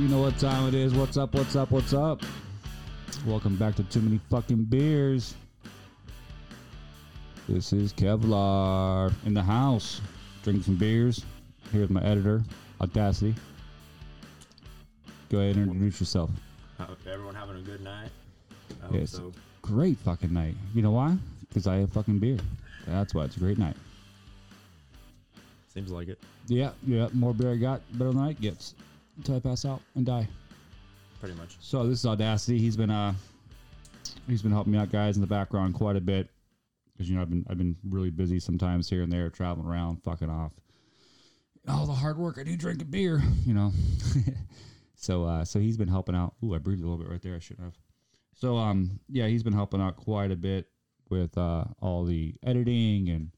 You know what time it is. What's up? What's up? What's up? Welcome back to Too Many Fucking Beers. This is Kevlar in the house, drinking some beers. Here's my editor, Audacity. Go ahead and introduce yourself. Hope everyone having a good night. I Yes. so. Great fucking night. You know why? Because I have fucking beer. That's why it's a great night. Seems like it. Yeah, yeah. More beer I got, better the night gets. Until I pass out and die. Pretty much. So this is Audacity. He's been uh he's been helping me out guys in the background quite a bit because you know I've been I've been really busy sometimes here and there traveling around fucking off all the hard work I do drinking beer you know so uh so he's been helping out ooh I breathed a little bit right there I shouldn't have so um yeah he's been helping out quite a bit with uh all the editing and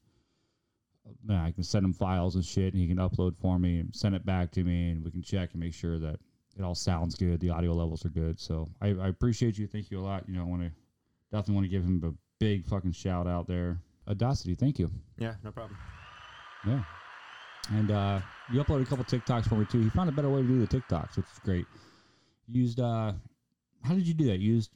uh, I can send him files and shit and he can upload for me and send it back to me and we can check and make sure that it all sounds good. The audio levels are good. So I, I appreciate you. Thank you a lot. You know, I want to definitely want to give him a big fucking shout out there. Audacity, thank you. Yeah, no problem. Yeah. And uh, you uploaded a couple TikToks for me too. He found a better way to do the TikToks, which is great. Used uh, how did you do that? Used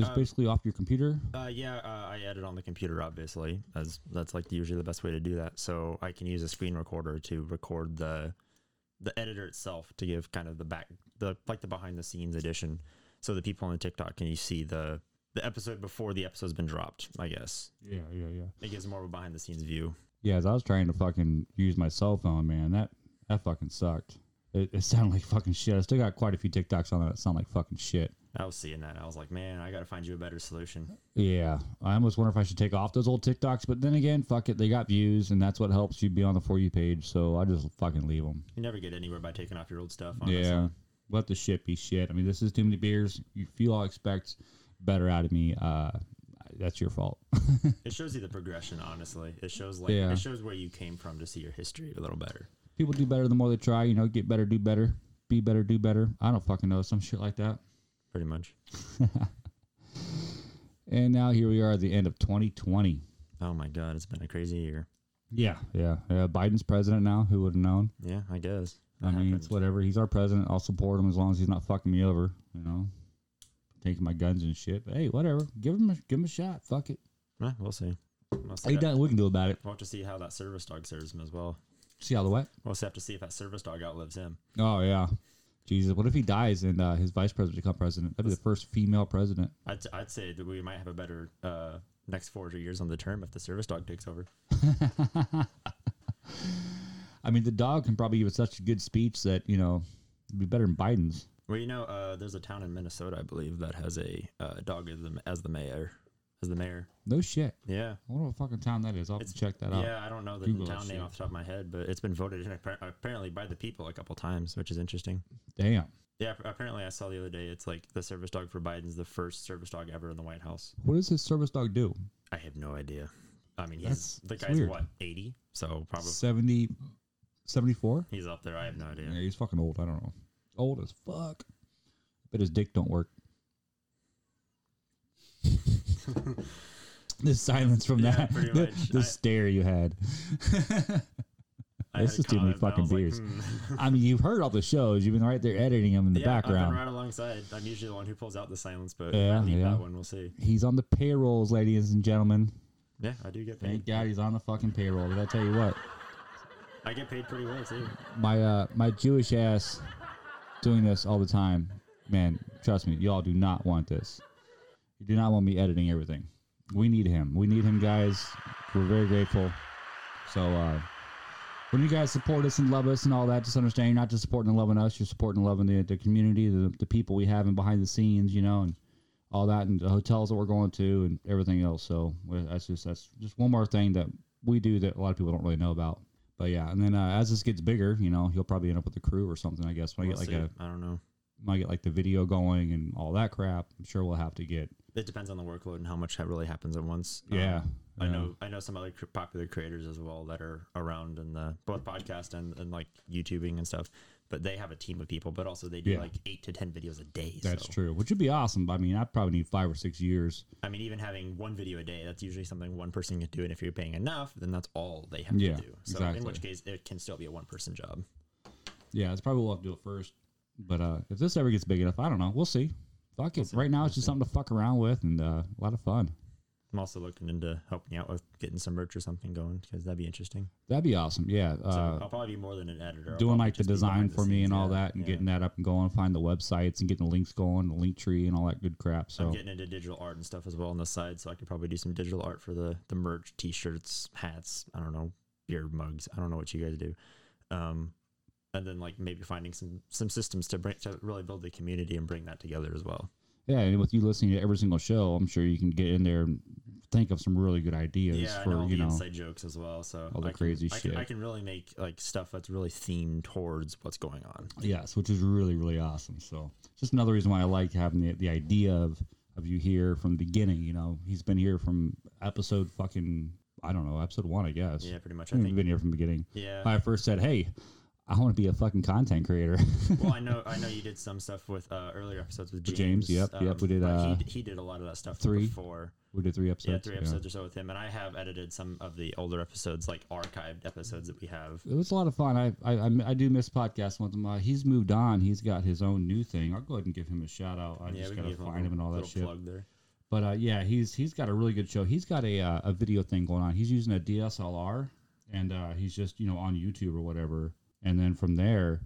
just Uh, basically off your computer. Uh, yeah, uh, I edit on the computer, obviously, as that's like usually the best way to do that. So I can use a screen recorder to record the the editor itself to give kind of the back the like the behind the scenes edition, so the people on the TikTok can you see the the episode before the episode's been dropped. I guess Yeah, yeah, yeah. it gives more of a behind the scenes view. Yeah, as I was trying to fucking use my cell phone, man, that that fucking sucked. It, it sounded like fucking shit. I still got quite a few TikToks on that that sound like fucking shit. I was seeing that. I was like, man, I got to find you a better solution. Yeah, I almost wonder if I should take off those old TikToks, but then again, fuck it, they got views, and that's what helps you be on the for you page. So I just fucking leave them. You never get anywhere by taking off your old stuff. Honestly. Yeah, let the shit be shit. I mean, this is too many beers. You feel I'll expect better out of me. Uh, that's your fault. It shows you the progression, honestly. It shows like Yeah. it shows where you came from to see your history a little better. People do better the more they try. You know, get better, do better, be better, do better. I don't fucking know some shit like that. Pretty much. And now here we are at the end of 2020. Oh my god, it's been a crazy year. Yeah, yeah. Uh, Biden's president now. Who would have known? Yeah, I guess. I That mean, it's whatever. He's our president. I'll support him as long as he's not fucking me over. You know, taking my guns and shit. But hey, whatever. Give him a give him a shot. Fuck it. Eh, we'll see. We'll see Hey, how- We can do about it. We'll have to see how that service dog serves him as well. See how the what? We'll just have to see if that service dog outlives him. Oh yeah. Jesus, what if he dies and uh, his vice president become president? That'd be the first female president. I'd, I'd say that we might have a better uh, next four years on the term if the service dog takes over. I mean, the dog can probably give such a good speech that you know it'd be better than Biden's. Well, you know, uh, there's a town in Minnesota, I believe, that has a uh, dog as the, as the mayor. As the mayor. No shit. Yeah. I wonder what fucking town that is. I'll have to check that out. Yeah, I don't know the Google town name shit. off the top of my head, but it's been voted in apparently by the people a couple times, which is interesting. Damn. Yeah, apparently I saw the other day it's like the service dog for Biden's the first service dog ever in the White House. What does his service dog do? I have no idea. I mean, That's- he's the guy's weird. what eighty, so probably 70, 74? he's up there. I have no idea. Yeah, he's fucking old. I don't know. Old as fuck. But his dick don't work. the silence from Yeah, that. The, the I- stare you had. This is a too many comment, but I fucking was like, beers. hmm. I mean, you've heard all the shows. You've been right there editing them in the yeah, background. right alongside. I'm usually the one who pulls out the silence, but Yeah, yeah. that one. We'll see. He's on the payrolls, ladies and gentlemen. Yeah, I do get paid. Thank. God he's on the fucking payroll. But I tell you what, I get paid pretty well too. my uh, my Jewish ass doing this all the time. Man, trust me, y'all do not want this. You do not want me editing everything. We need him. We need him, guys. We're very grateful. So uh, when you guys support us and love us and all that, just understand you're not just supporting and loving us. You're supporting and loving the, the community, the, the people we have in behind the scenes, you know, and all that, and the hotels that we're going to, and everything else. So that's just that's just one more thing that we do that a lot of people don't really know about. But yeah, and then uh, as this gets bigger, you know, he'll probably end up with a crew or something. I guess when I We'll get like see. a I don't know. when I get like the video going and all that crap. I'm sure we'll have to get It depends on the workload and how much that really happens at once. Um, yeah. I yeah. know I know some other popular creators as well that are around in the both podcast and, and like YouTubing and stuff. But they have a team of people, but also they do Yeah. like eight to ten videos a day. That's so. true, which would be awesome. I mean, I'd probably need five or six years. I mean, even having one video a day, that's usually something one person can do. And if you're paying enough, then that's all they have Yeah, to do. So exactly. in which case, it can still be a one person job. Yeah, it's probably we'll have to do it first. But uh, if this ever gets big enough, I don't know. We'll see. Fuck it. Right now, it's just something to fuck around with and uh, a lot of fun. I'm also looking into helping out with getting some merch or something going because that'd be interesting. That'd be awesome. Yeah. So Uh, I'll probably be more than an editor. I'll doing like the design the for me and all yeah, that and yeah. getting that up and going, find the websites and getting the links going, the link tree and all that good crap. So I'm getting into digital art and stuff as well on the side, so I could probably do some digital art for the the merch, t-shirts, hats. I don't know, beer mugs. I don't know what you guys do. Um, and then like maybe finding some some systems to bring to really build the community and bring that together as well. yeah, and with you listening to every single show, I'm sure you can get in there and think of some really good ideas yeah, for know you know. inside jokes as well. So all the I can- crazy I can, I can really make like stuff that's really themed towards what's going on. Yes, which is really really awesome. So just another reason why I like having the the idea of of you here from the beginning. You know, he's been here from episode fucking I don't know episode one, I guess. Yeah, pretty much. I I think think. been here from the beginning. Yeah. I first said, "Hey, I want to be a fucking content creator." well, I know I know you did some stuff with uh, earlier episodes with James. James, yep, yep, we did, uh, he, he did a lot of that stuff three four. we did three episodes. Yeah, three episodes or so with him, and I have edited some of the older episodes, like archived episodes that we have. It was a lot of fun. I I, I, I do miss podcasting with him. Uh, he's moved on. He's got his own new thing. I'll go ahead and give him a shout out. I yeah, just gotta find him and all that shit. But uh, yeah, he's he's got a really good show. He's got a uh, a video thing going on. He's using a DSLR, and uh, he's just you know on YouTube or whatever. And then from there,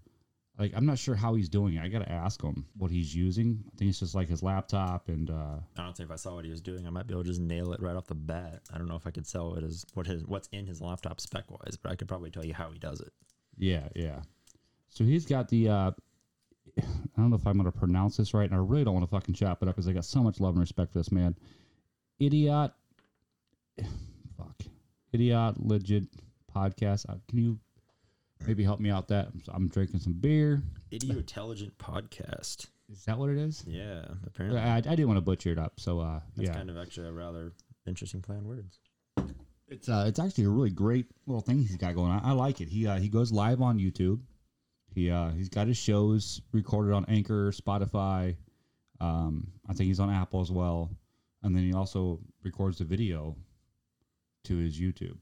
like I'm not sure how he's doing it. I gotta ask him what he's using. I think it's just like his laptop and uh, I don't think if I saw what he was doing, I might be able to just nail it right off the bat. I don't know if I could sell it as what his what's in his laptop spec wise, but I could probably tell you how he does it. yeah, yeah. So he's got the. Uh, I don't know if I'm gonna pronounce this right, and I really don't want to fucking chop it up because I got so much love and respect for this man. Idiot. Fuck. Idiot legit podcast. Uh, Can you maybe help me out? That I'm drinking some beer. Idiot Intelligent Podcast. Is that what it is? Yeah, apparently I, I didn't want to butcher it up, so uh, that's yeah, kind of actually a rather interesting play on words. it's uh, it's actually a really great little thing he's got going on. I like it. He uh, he goes live on YouTube. He uh, he's got his shows recorded on Anchor, Spotify. Um, I think he's on Apple as well, and then he also records the video to his YouTube.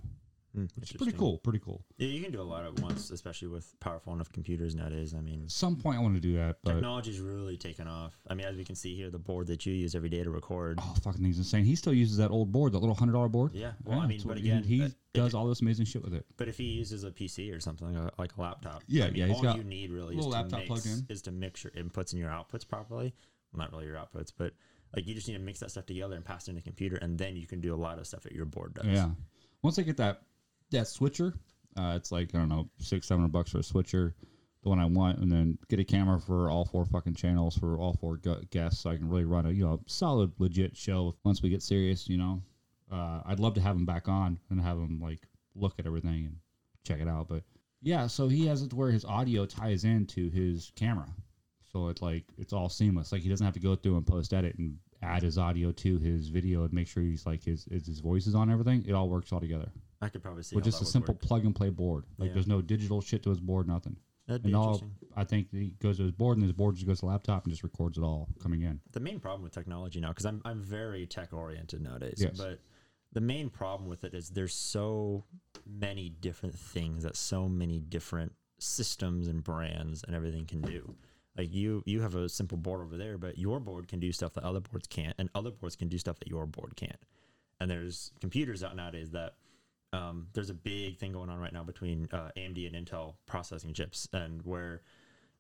Hmm, It's pretty cool. Pretty cool. Yeah, you can do a lot at once, especially with powerful enough computers nowadays. I mean, At some point, I want to do that, but technology's really taken off. I mean, as we can see here, the board that you use every day to record. oh, fucking thing's insane. He still uses that old board, that little hundred dollar board. Yeah, well, I mean, but again, he, he does it- all this amazing shit with it. But if he uses a PC or something like a, like a laptop, Yeah, I mean, yeah, he's all got you need really is to mix, is to mix your inputs and your outputs properly. Well, not really your outputs, but like you just need to mix that stuff together and pass it in the computer, and then you can do a lot of stuff that your board does. Yeah. Once I get that that switcher, uh, it's like I don't know six seven hundred bucks for a switcher, the one I want, and then get a camera for all four fucking channels for all four gu- guests, so I can really run a you know solid legit show. Once we get serious, you know, uh, I'd love to have him back on and have him like look at everything and check it out. But yeah, so he has it where his audio ties into his camera, so it's like it's all seamless. Like he doesn't have to go through and post edit and add his audio to his video and make sure he's like his, his voice is on everything. It all works all together I could probably see with just a simple work. plug and play board. Like Yeah. there's no digital shit to his board, nothing. That'd be And all. I think he goes to his board and his board just goes to the laptop and just records it all coming in. the main problem with technology now because I'm I'm very tech oriented nowadays. Yes. But the main problem with it is there's so many different things that so many different systems and brands and everything can do. Like you you have a simple board over there, but your board can do stuff that other boards can't, and other boards can do stuff that your board can't. And there's computers out nowadays that um, there's a big thing going on right now between uh, AMD and Intel processing chips, and where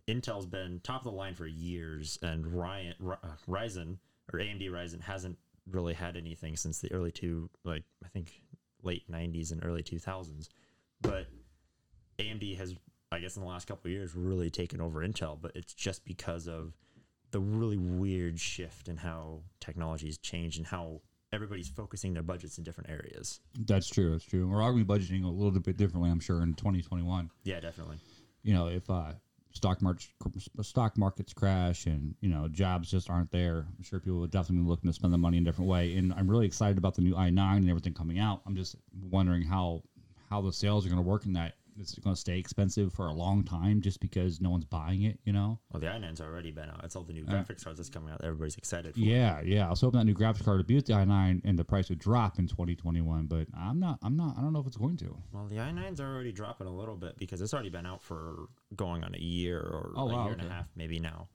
Intel's been top of the line for years, and Ryan, Ry- uh, Ryzen or AMD Ryzen hasn't really had anything since the early two, like I think late '90s and early 2000s. But AMD has, I guess, in the last couple years, really taken over Intel. But it's just because of the really weird shift in how technology has changed and how everybody's focusing their budgets in different areas. That's true. That's true. We're all going to be budgeting a little bit differently, I'm sure, in 2021. Yeah, definitely. You know, if uh, stock markets stock markets crash and you know jobs just aren't there, I'm sure people would definitely be looking to spend the money in a different way. And I'm really excited about the new i9 and everything coming out. I'm just wondering how how the sales are going to work in that it's going to stay expensive for a long time just because no one's buying it. You know. Well, the i9's already been out. It's all the new uh, graphics cards that's coming out. that Everybody's excited for. Yeah, yeah. I was hoping that new graphics card would beat the i9 and the price would drop in 2021, but I'm not. I'm not. I don't know if it's going to. Well, the i9's are already dropping a little bit because it's already been out for going on a year or Oh, a wow, year and a half, maybe now.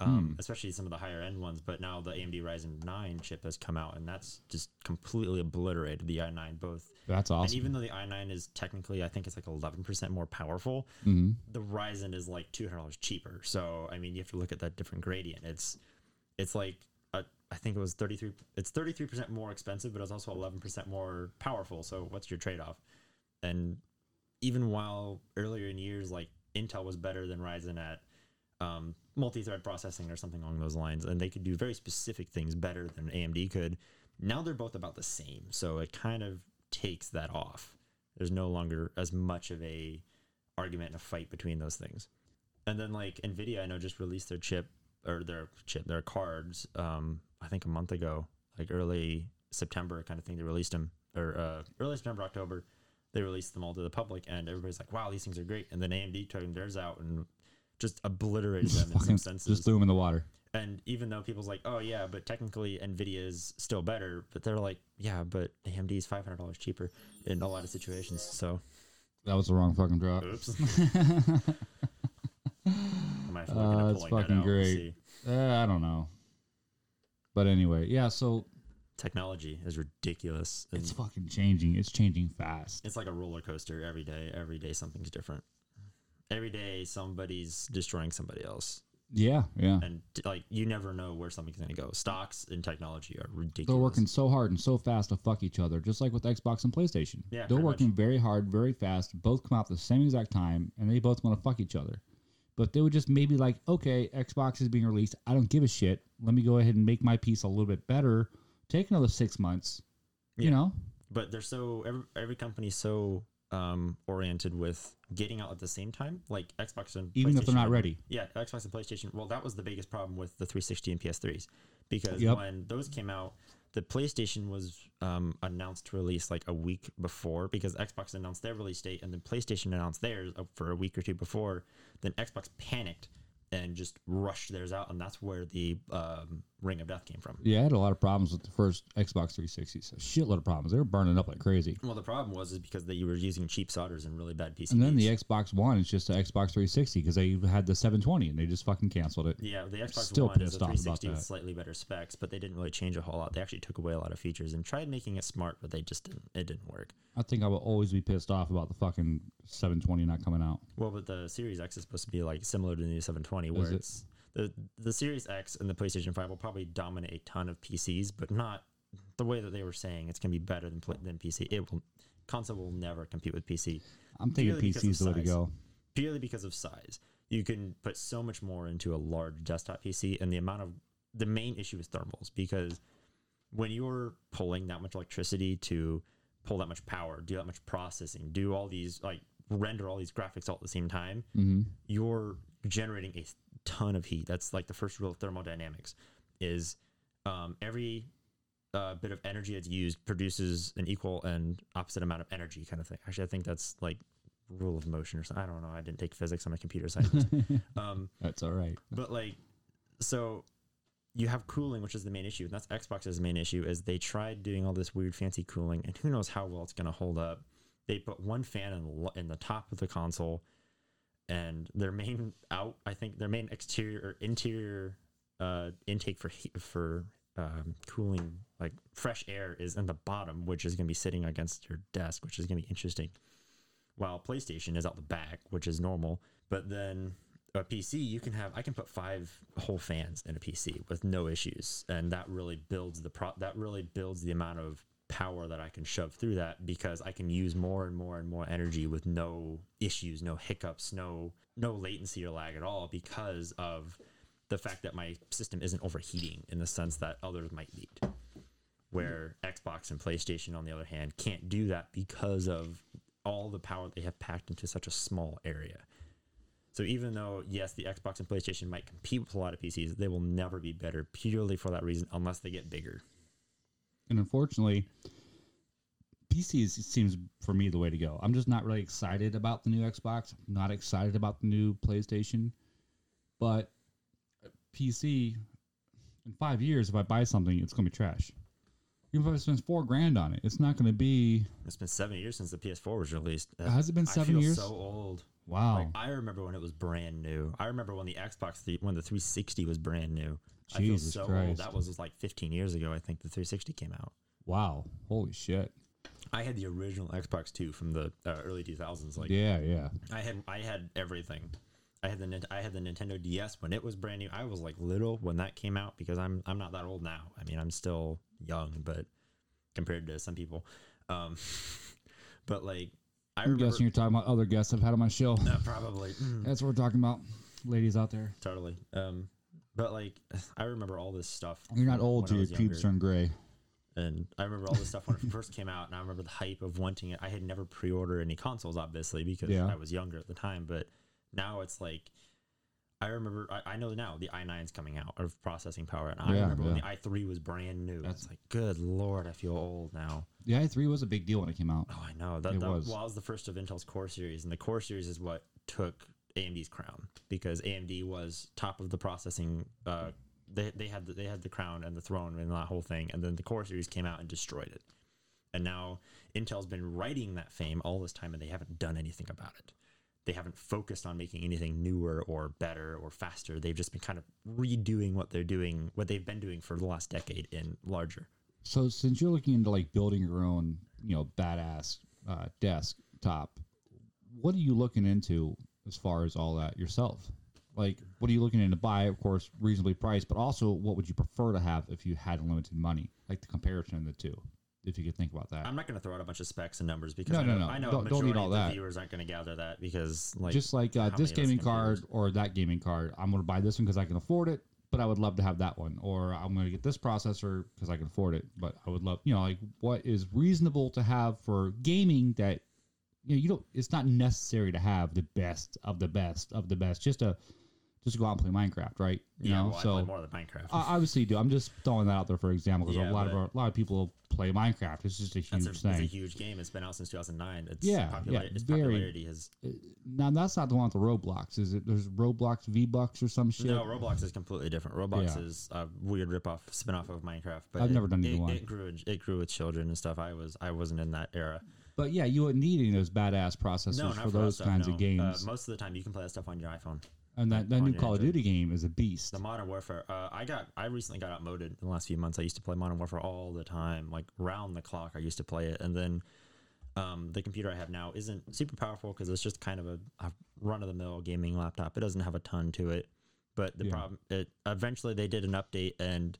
Um, Especially some of the higher end ones, but now the AMD Ryzen 9 chip has come out, and that's just completely obliterated the i9. Both, That's awesome. and even though the i9 is technically, I think it's like 11% more powerful, hmm the Ryzen is like two hundred dollars cheaper. So I mean, you have to look at that different gradient. It's it's like uh, I think it was thirty three. It's thirty three percent more expensive, but it's also eleven percent more powerful. So what's your trade off? And even while earlier in years, like Intel was better than Ryzen at um, multi-thread processing or something along those lines, and they could do very specific things better than AMD could. Now they're both about the same, so it kind of takes that off. There's no longer as much of a argument and a fight between those things. And then like Nvidia, I know just released their chip or their chip, their cards. Um, I think a month ago, like early September kind of thing. They released them or uh, early September, October. They released them all to the public, and everybody's like, "Wow, these things are great." And then AMD turned theirs out and just obliterated them in some Fucking senses. just threw them in the water. And even though people's like, "Oh yeah, but technically Nvidia is still better," but they're like, "Yeah, but AMD is five hundred dollars cheaper in a lot of situations." So, That was the wrong fucking drop. oops. I might have to look into Uh, it's pulling that fucking great. Uh, I don't know. But anyway, yeah. So Technology is ridiculous. it's fucking changing. It's changing fast. it's like a roller coaster every day. Every day something's different. Every day somebody's destroying somebody else, Yeah, yeah. and like you never know where something's gonna go. Stocks and technology are ridiculous. They're working so hard and so fast to fuck each other, just like with Xbox and PlayStation. Yeah, They're working very hard, very fast. Both come out the same exact time, and they both want to fuck each other. But they would just maybe like, okay, Xbox is being released. I don't give a shit. Let me go ahead and make my piece a little bit better. Take another six months. You know, but they're so every, every company's so um oriented with getting out at the same time like xbox and even if they're not ready. yeah xbox and playstation well that was the biggest problem with the 360 and ps3s because Yep. when those came out the playstation was um, announced to release like a week before because xbox announced their release date and then playstation announced theirs uh, for a week or two before then xbox panicked and just rushed theirs out and that's where the um, ring of death came from Yeah, I had a lot of problems with the first Xbox 360s. A shitload of problems. They were burning up like crazy. well the problem was is because they were using cheap solders and really bad PCBs. And then the Xbox One is just an Xbox 360 because they had the 720 and they just fucking canceled it. Yeah, the Xbox Still One is a off about 360 with slightly better specs, but they didn't really change a whole lot. They actually took away a lot of features and tried making it smart, but they just didn't. It didn't work. I think I will always be pissed off about the fucking 720 not coming out. Well, but the Series X is supposed to be like similar to the new 720, where it? it's the the Series X and the PlayStation 5 will probably dominate a ton of PCs, but not the way that they were saying it's going to be better than than PC. It will console will never compete with PC I'm thinking PC's the way to go. purely because of size. You can put so much more into a large desktop PC, and the amount of the main issue is thermals because when you're pulling that much electricity to pull that much power, do that much processing, do all these like render all these graphics all at the same time, hmm you're generating a ton of heat. That's like the first rule of thermodynamics is um, every uh, bit of energy that's used produces an equal and opposite amount of energy kind of thing. Actually, I think that's like rule of motion or something. I don't know. I didn't take physics. I'm a computer scientist. um, That's all right. but like, so you have cooling, which is the main issue. And that's Xbox's main issue is they tried doing all this weird fancy cooling and who knows how well it's going to hold up. They put one fan in the, in the top of the console and their main out, I think their main exterior or interior uh, intake for heat, for um, cooling, like fresh air, is in the bottom, which is going to be sitting against your desk, which is going to be interesting. While PlayStation is out the back, which is normal, but then a PC, you can have I can put five whole fans in a PC with no issues, and that really builds the pro. That really builds the amount of power that I can shove through that because I can use more and more and more energy with no issues, no hiccups, no no latency or lag at all because of the fact that my system isn't overheating in the sense that others might need. Where Xbox and PlayStation, on the other hand, can't do that because of all the power they have packed into such a small area. So even though yes, the Xbox and PlayStation might compete with a lot of PCs, they will never be better purely for that reason unless they get bigger. And unfortunately, PC is, seems for me the way to go. I'm just not really excited about the new Xbox. I'm not excited about the new PlayStation. But PC, in five years, if I buy something, it's gonna be trash. Even if I spend four grand on it, it's not gonna be. It's been seven years since the PS4 was released. Has it been seven years? So old. Wow. Like I remember when it was brand new. I remember when the Xbox, when the 360 was brand new. Jesus I feel so Christ. old. That was like 15 years ago. I think the 360 came out. wow. Holy shit. I had the original Xbox 2 from the uh, early 2000s. Like yeah, yeah. I had, I had everything. I had the I had the Nintendo DS when it was brand new. I was like little when that came out because I'm I'm not that old now. I mean I'm still young, but compared to some people, um, but like I I'm remember guessing you're talking about other guests I've had on my show. uh, probably. Mm. That's what we're talking about, ladies out there. totally. Um, but like, I remember all this stuff. You're not old till your pubes turn gray. And I remember all this stuff when it first came out, and I remember the hype of wanting it. I had never pre-ordered any consoles, obviously, because Yeah. I was younger at the time. But now it's like, I remember. I, I know now the i9's coming out of processing power, and I Yeah, remember when the yeah. i3 was brand new. That's- it's like, good lord, I feel old now. The i3 was a big deal when it came out. Oh, I know that, It that was. well, was the first of Intel's Core series, and the Core series is what took AMD's crown because AMD was top of the processing. Uh, they they had the, they had the crown and the throne and that whole thing, and then the Core series came out and destroyed it. And now Intel's been writing that fame all this time, and they haven't done anything about it. They haven't focused on making anything newer or better or faster. They've just been kind of redoing what they're doing, what they've been doing for the last decade in larger. So since you're looking into like building your own, you know, badass uh, desktop, what are you looking into as far as all that yourself? Like, what are you looking into buy? Of course, reasonably priced, but also what would you prefer to have if you had unlimited money? Like the comparison of the two, if you could think about that. I'm not going to throw out a bunch of specs and numbers because No, I no, no. I know Don't- don't need all that. viewers aren't going to gather that because like Just like uh, this many of us gaming card or that gaming card, I'm going to buy this one because I can afford it, but I would love to have that one. Or I'm going to get this processor because I can afford it, but I would love, you know, like what is reasonable to have for gaming that, you know, you don't, it's not necessary to have the best of the best of the best just to, just go out and play Minecraft, right? You yeah, know, well, I so play more than Minecraft. I obviously do. I'm just throwing that out there for example because Yeah, a lot of our, a lot of people play Minecraft. It's just a huge a, it's a huge game. It's been out since 2009. It's Yeah, popular, yeah, its very- popularity has now that's not the one with the Roblox, is it? There's Roblox V Bucks or some shit. no. Roblox is completely different. Roblox Yeah. is a weird ripoff, spin-off of Minecraft. But I've it, never done either it, one. It grew. It grew with children and stuff. I was I wasn't in that era. But yeah, you wouldn't need any of those badass processors No, for for, those stuff, kinds no. of games. Uh, most of the time, you can play that stuff on your iPhone. And that, that new Call of Duty game is a beast. The Modern Warfare. Uh, I got. I recently got outmoded in the last few months. I used to play Modern Warfare all the time, like round the clock. I used to play it, and then um, the computer I have now isn't super powerful because it's just kind of a, a run of the mill gaming laptop. It doesn't have a ton to it. But the Yeah. problem, it eventually they did an update, and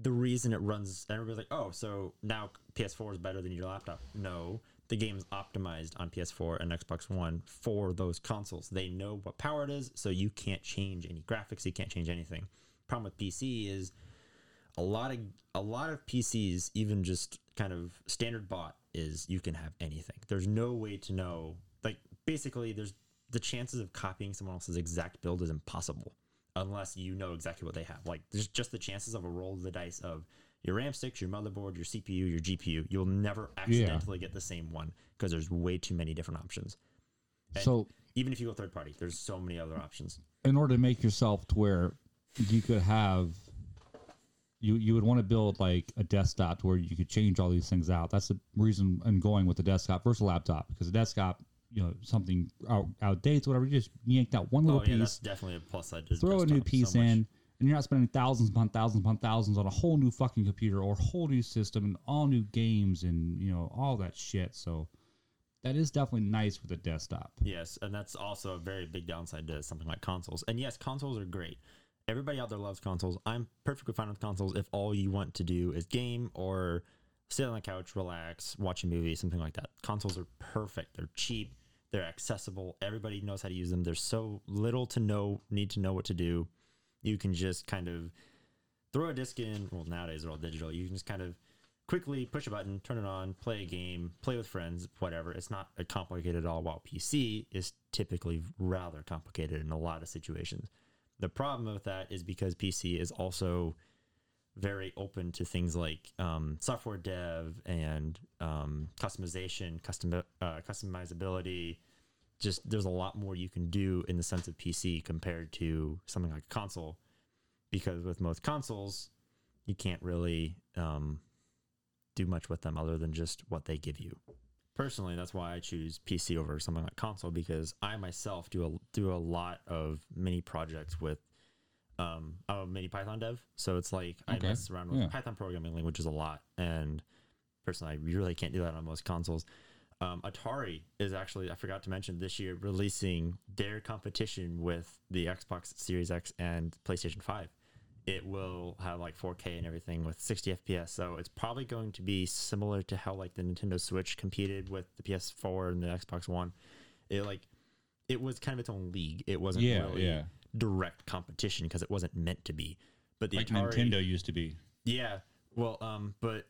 the reason it runs, everybody's like, "Oh, so now PS4 is better than your laptop?" No, the game's optimized on PS4 and Xbox One for those consoles. They know what power it is, so you can't change any graphics. You can't change anything. Problem with PC is a lot of a lot of PCs, even just kind of standard bought, is you can have anything. There's no way to know. Like basically, there's the chances of copying someone else's exact build is impossible unless you know exactly what they have. Like there's just the chances of a roll of the dice of your RAM sticks, your motherboard, your CPU, your GPU. You'll never accidentally get the same one because there's way too many different options. And So even if you go third party, there's so many other options. in order to make yourself to where you could have you you would want to build like a desktop to where you could change all these things out. That's the reason I'm going with the desktop versus a laptop because a desktop, you know, something out, outdates, whatever. You just yank out one little Oh yeah, that's piece, definitely a plus side. to throw a new desktop, so piece in, and you're not spending thousands upon thousands upon thousands on a whole new fucking computer or whole new system and all new games and you know all that shit. So that is definitely nice with a desktop. Yes, and that's also a very big downside to something like consoles. And yes, consoles are great. Everybody out there loves consoles. I'm perfectly fine with consoles if all you want to do is game or sit on the couch, relax, watch a movie, something like that. Consoles are perfect. They're cheap, they're accessible. Everybody knows how to use them. There's so little to know, need to know what to do. You can just kind of throw a disc in. Well, nowadays they're all digital. You can just kind of quickly push a button, turn it on, play a game, play with friends, whatever. It's not complicated at all. While PC is typically rather complicated in a lot of situations. The problem with that is because PC is also very open to things like um, software dev and um, customization, custom uh, customizability. Just there's a lot more you can do in the sense of PC compared to something like a console, because with most consoles, you can't really um, do much with them other than just what they give you. Personally, that's why I choose PC over something like console because I myself do a do a lot of mini projects with um, I'm a mini Python dev, so it's like I mess around with Yeah. Python programming languages a lot, and personally, I really can't do that on most consoles. Um, Atari is actually I forgot to mention this year releasing their competition with the Xbox Series X and PlayStation Five. It will have like 4K and everything with 60 FPS, so it's probably going to be similar to how like the Nintendo Switch competed with the PS4 and the Xbox One. It like it was kind of its own league. It wasn't Yeah, really yeah. direct competition because it wasn't meant to be. But the Like Atari, Nintendo used to be. yeah. Well, um, but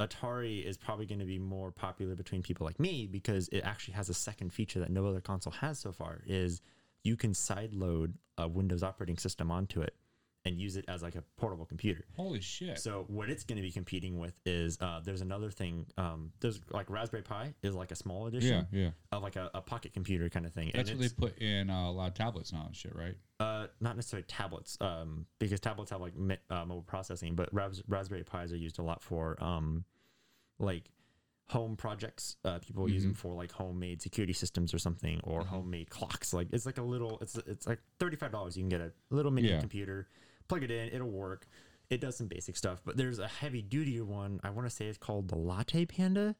Atari is probably going to be more popular between people like me because it actually has a second feature that no other console has so far. Is you can sideload a Windows operating system onto it and use it as like a portable computer. Holy shit. So what it's going to be competing with is uh, there's another thing. Um, there's like Raspberry Pi is like a small edition yeah. of like a, a pocket computer kind of thing. That's and what they put in uh, a lot of tablets now and shit, right? uh, not necessarily tablets, um, because tablets have like mi- uh, mobile processing, but Ras- Raspberry Pis are used a lot for um, like home projects. Uh, people use them for like homemade security systems or something, or homemade clocks. Like it's like a little, it's it's like thirty five dollars. You can get a little mini Yeah. computer, plug it in, it'll work. It does some basic stuff, but there's a heavy duty one. I want to say it's called the Latte Panda,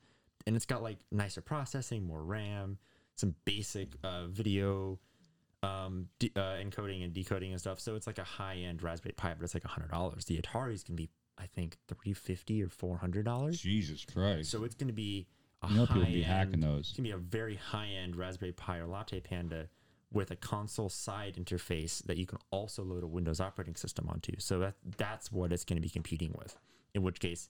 and it's got like nicer processing, more RAM, some basic uh, video um, de- uh, encoding and decoding and stuff. So it's like a high end Raspberry Pi, but it's like hundred dollars. The Ataris can be, I think, three fifty or four hundred dollars. Jesus Christ. So it's going to be a you know people high be hacking those. It's going to be a very high end Raspberry Pi or Latte Panda with a console side interface that you can also load a Windows operating system onto. So that that's what it's going to be competing with. In which case,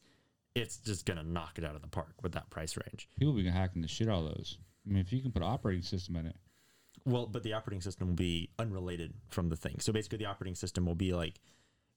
it's just going to knock it out of the park with that price range. People be hacking the shit out of those. I mean, if you can put an operating system in it, Well, but the operating system will be unrelated from the thing. So basically, the operating system will be like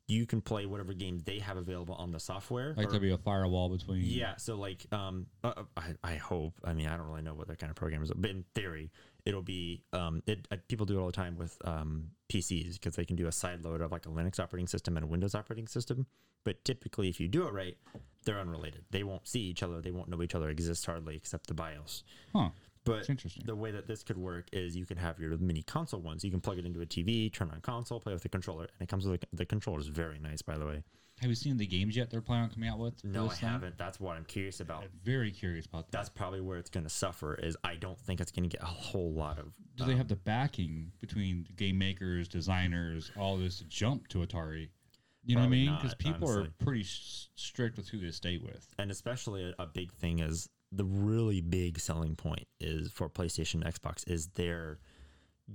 you can play whatever games they have available on the software. like or- there'll be a firewall between. yeah, so like, um, uh, uh, I, I hope. I mean, I don't really know what that kind of program is, but in theory, it'll be. Um, it uh, people do it all the time with um, PCs because they can do a side load of like a Linux operating system and a Windows operating system. But typically, if you do it right, they're unrelated. They won't see each other. They won't know each other exists hardly except the BIOS. Huh. But the way that this could work is you can have your mini console ones. You can plug it into a TV, turn on console, play with the controller, and it comes with a, the controller is very nice, by the way. Have you seen the games yet they're planning on coming out with? No, I thing? haven't. That's what I'm curious about. I'm very curious about that. That's probably where it's going to suffer. Is I don't think it's going to get a whole lot of. Do they have um, the backing between game makers, designers, all this to jump to Atari? You know what I mean? Because people honestly. are pretty strict with who they stay with. and especially a, a big thing is the really big selling point is for PlayStation, Xbox is their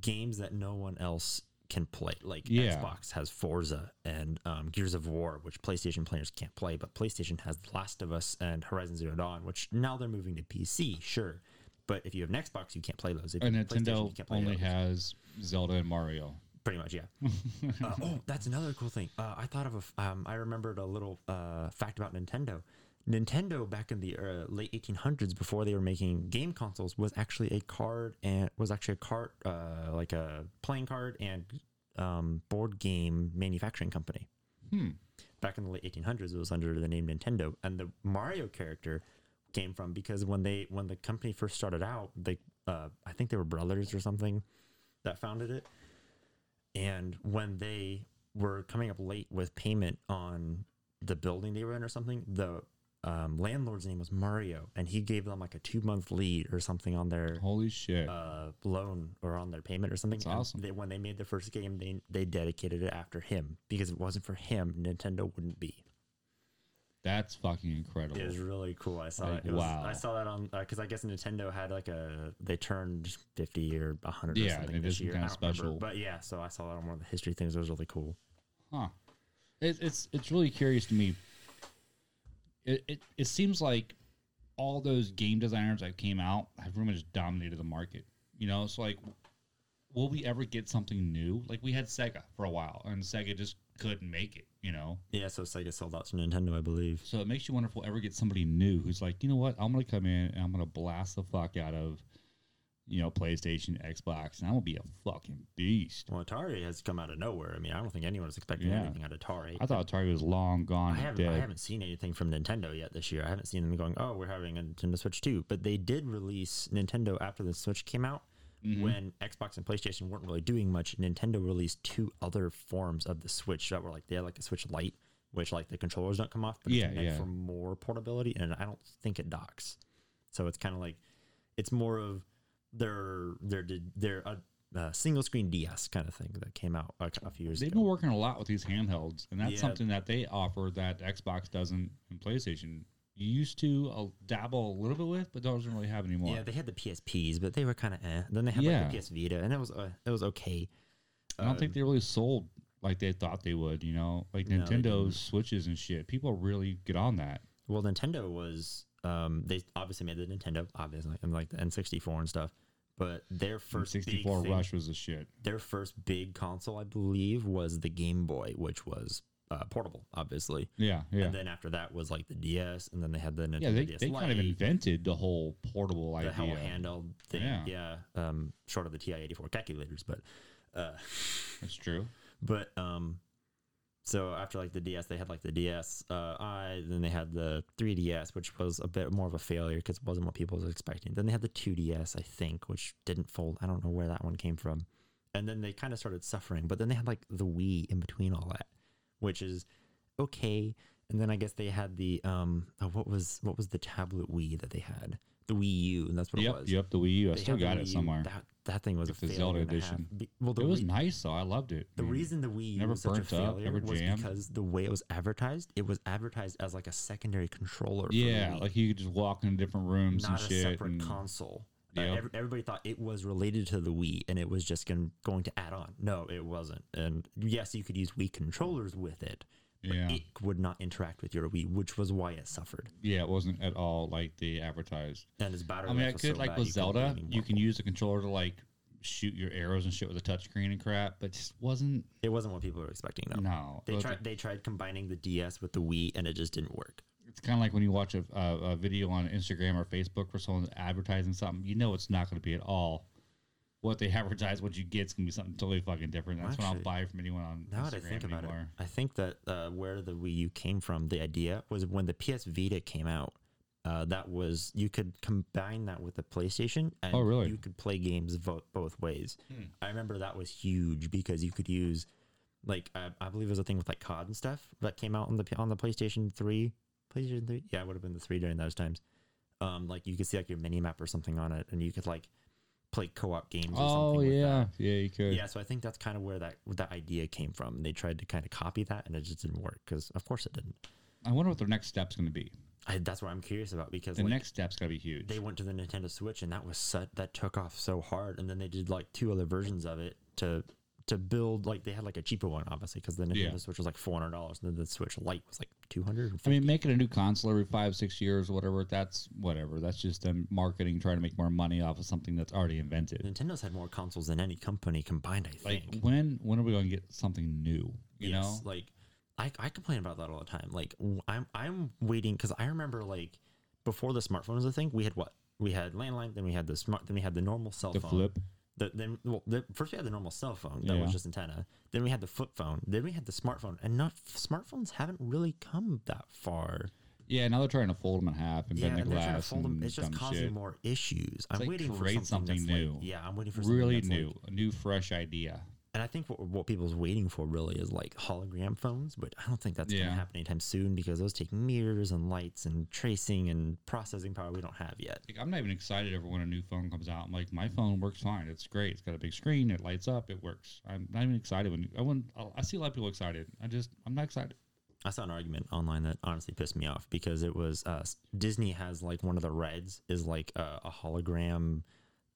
games that no one else can play. Like Yeah. Xbox has Forza and um, Gears of War, which PlayStation players can't play, but PlayStation has The Last of Us and Horizon Zero Dawn, which now they're moving to PC, sure. But if you have an Xbox, you can't play those. If And Nintendo you can't play only those. has Zelda and Mario. Pretty much, yeah. uh, oh, that's another cool thing. Uh, I thought of a. Um, I remembered a little uh, fact about Nintendo. Nintendo back in the uh, late 1800s, before they were making game consoles, was actually a card and was actually a card, uh, like a playing card and um, board game manufacturing company. Hmm. Back in the late 1800s, it was under the name Nintendo, and the Mario character came from because when they when the company first started out, they uh, I think they were brothers or something that founded it and when they were coming up late with payment on the building they were in or something, the um, landlord's name was Mario, and he gave them like a two month lead or something on their Holy shit. uh, loan or on their payment or something. That's awesome. They, when they made their first game, they they dedicated it after him because if it wasn't for him, Nintendo wouldn't be. That's fucking incredible. It was really cool. I saw Like, it. it was, wow. I saw that on because I guess Nintendo had like a they turned fifty or hundred or Yeah, something they did this year. kinda I don't remember. special. But yeah, so I saw that on one of the history things. It was really cool. Huh. It, it's it's really curious to me. It, it it seems like all those game designers that came out have pretty much dominated the market. You know, it's like, will we ever get something new? Like we had Sega for a while, and Sega just couldn't make it. You know, Yeah, so Sega sold out to Nintendo, I believe. so it makes you wonder if we'll ever get somebody new who's like, you know what, I'm gonna come in and I'm gonna blast the fuck out of, you know, PlayStation, Xbox, and I'm gonna be a fucking beast. Well, Atari has come out of nowhere. I mean, I don't think anyone was expecting Yeah. anything out of Atari. I thought Atari was long gone, I haven't, dead. I haven't seen anything from Nintendo yet this year. I haven't seen them going, oh, we're having a Nintendo Switch 2. But they did release Nintendo after the Switch came out. Mm-hmm. When Xbox and PlayStation weren't really doing much, Nintendo released two other forms of the Switch that were like, they had like a Switch Lite, which like the controllers don't come off, but Yeah, it's yeah. for more portability. And I don't think it docks. So it's kind of like, it's more of their, their, their, uh, uh, single screen DS kind of thing that came out a, a few years ago. They've ago. been working a lot with these handhelds, and that's Yeah. something that they offer that Xbox doesn't and PlayStation you used to uh, dabble a little bit with, but doesn't really have anymore. Yeah, they had the PSPs, but they were kind of eh. Then they had Yeah. like the PS Vita, and it was uh, it was okay. I don't think they really sold like they thought they would. You know, like No, Switches and shit. People really get on that. Well, Nintendo was um they obviously made the Nintendo, obviously, and like the N64 and stuff. But their first big 64 thing- Rush was a shit. their first big console, I believe, was the Game Boy, which was uh, portable, obviously. Yeah, yeah. And then after that was like the DS, and then they had the Nintendo yeah, they, DS they kind of invented the whole portable the idea. whole handheld thing. Yeah. Yeah, um, short of the TI-84 calculators, but. Uh, That's true. But um, so after like the DS, they had like the DS uh, I, then they had the 3DS, which was a bit more of a failure because it wasn't what people was expecting. Then they had the 2DS, I think, which didn't fold. I don't know where that one came from. And then they kind of started suffering. But then they had like the Wii in between all that, which is okay. And then I guess they had the um, oh, what was what was the tablet Wii that they had? The Wii U, and that's what Yep, it was. yep. The Wii U. I They still got it somewhere. That that thing was Like a the Zelda and a half. edition. Be- Well, the it was Wii- nice though. I loved it. the reason the Wii U never was such a burnt up, failure never was because the way it was advertised, it was advertised as like a secondary controller. yeah, like you could just walk into different rooms not a and shit. separate and- console. Uh, Yep. ev- everybody thought it was related to the Wii, and it was just going, going to add on. No, it wasn't. And yes, you could use Wii controllers with it, Yeah. it would not interact with your Wii, which was why it suffered. yeah, it wasn't at all like they advertised. And its battery. I mean, I could so like bad with you Zelda, you can use the controller to like shoot your arrows and shit with a touchscreen and crap, but just wasn't. It wasn't what people were expecting. though. No, They tried. They tried combining the DS with the Wii, and it just didn't work. It's kind of like when you watch a, a, a video on Instagram or Facebook for someone advertising something, you know it's not going to be at all what they advertise. What you get is going to be something totally fucking different. That's what I'll buy from anyone on Now Instagram that I think about anymore. it, I think that uh, where the Wii U came from, the idea was when the PS Vita came out. Uh, that was you could combine that with the PlayStation, and Oh, really? you could play games vo- both ways. Hmm. I remember that was huge because you could use, like, I, I believe it was a thing with like COD and stuff that came out on the on the PlayStation Three, PlayStation Three, yeah, it would have been the three during those times. Um, like you could see like your mini map or something on it, and you could like play co-op games. Or Oh something yeah, that. yeah, you could. Yeah, so I think that's kind of where that that idea came from. They tried to kind of copy that, and it just didn't work because, of course, it didn't. I wonder what their next step's going to be. I, that's what I'm curious about because The like, next step's got to be huge. they went to the Nintendo Switch, and that was set that took off so hard, and then they did like two other versions of it to to build like they had like a cheaper one, obviously, because the Nintendo Yeah. Switch was like four hundred dollars, and then the Switch Lite was like two hundred. I mean, making a new console every five, six years or whatever, that's whatever. That's just them marketing, trying to make more money off of something that's already invented. Nintendo's had more consoles than any company combined. I Like, think. when when are we going to get something new? You Yes, know? like I, I complain about that all the time. Like I'm I'm waiting because I remember like before the smartphone was a thing, we had what we had landline, then we had the smart, then we had the normal cell The phone. flip. The, then well, the, first we had the normal cell phone that Yeah. was just antenna. Then we had the flip phone. Then we had the smartphone, and not smartphones haven't really come that far. Yeah, now they're trying to fold them in half and Yeah, bend the and they're to glass and It's just causing shit. more issues. I'm like waiting for something, something new. Like, yeah, I'm waiting for something Really that's like- new, a new, fresh idea. And I think what, what people's waiting for really is like hologram phones, but I don't think that's going to happen anytime soon because those take mirrors and lights and tracing and processing power we don't have yet. Like, I'm not even excited ever when a new phone comes out. I'm like, my phone works fine. It's great. It's got a big screen. It lights up. It works. I'm not even excited when I when I see a lot of people excited. I just I'm not excited. I saw an argument online that honestly pissed me off because it was uh, Disney has like one of the reds is like a, a hologram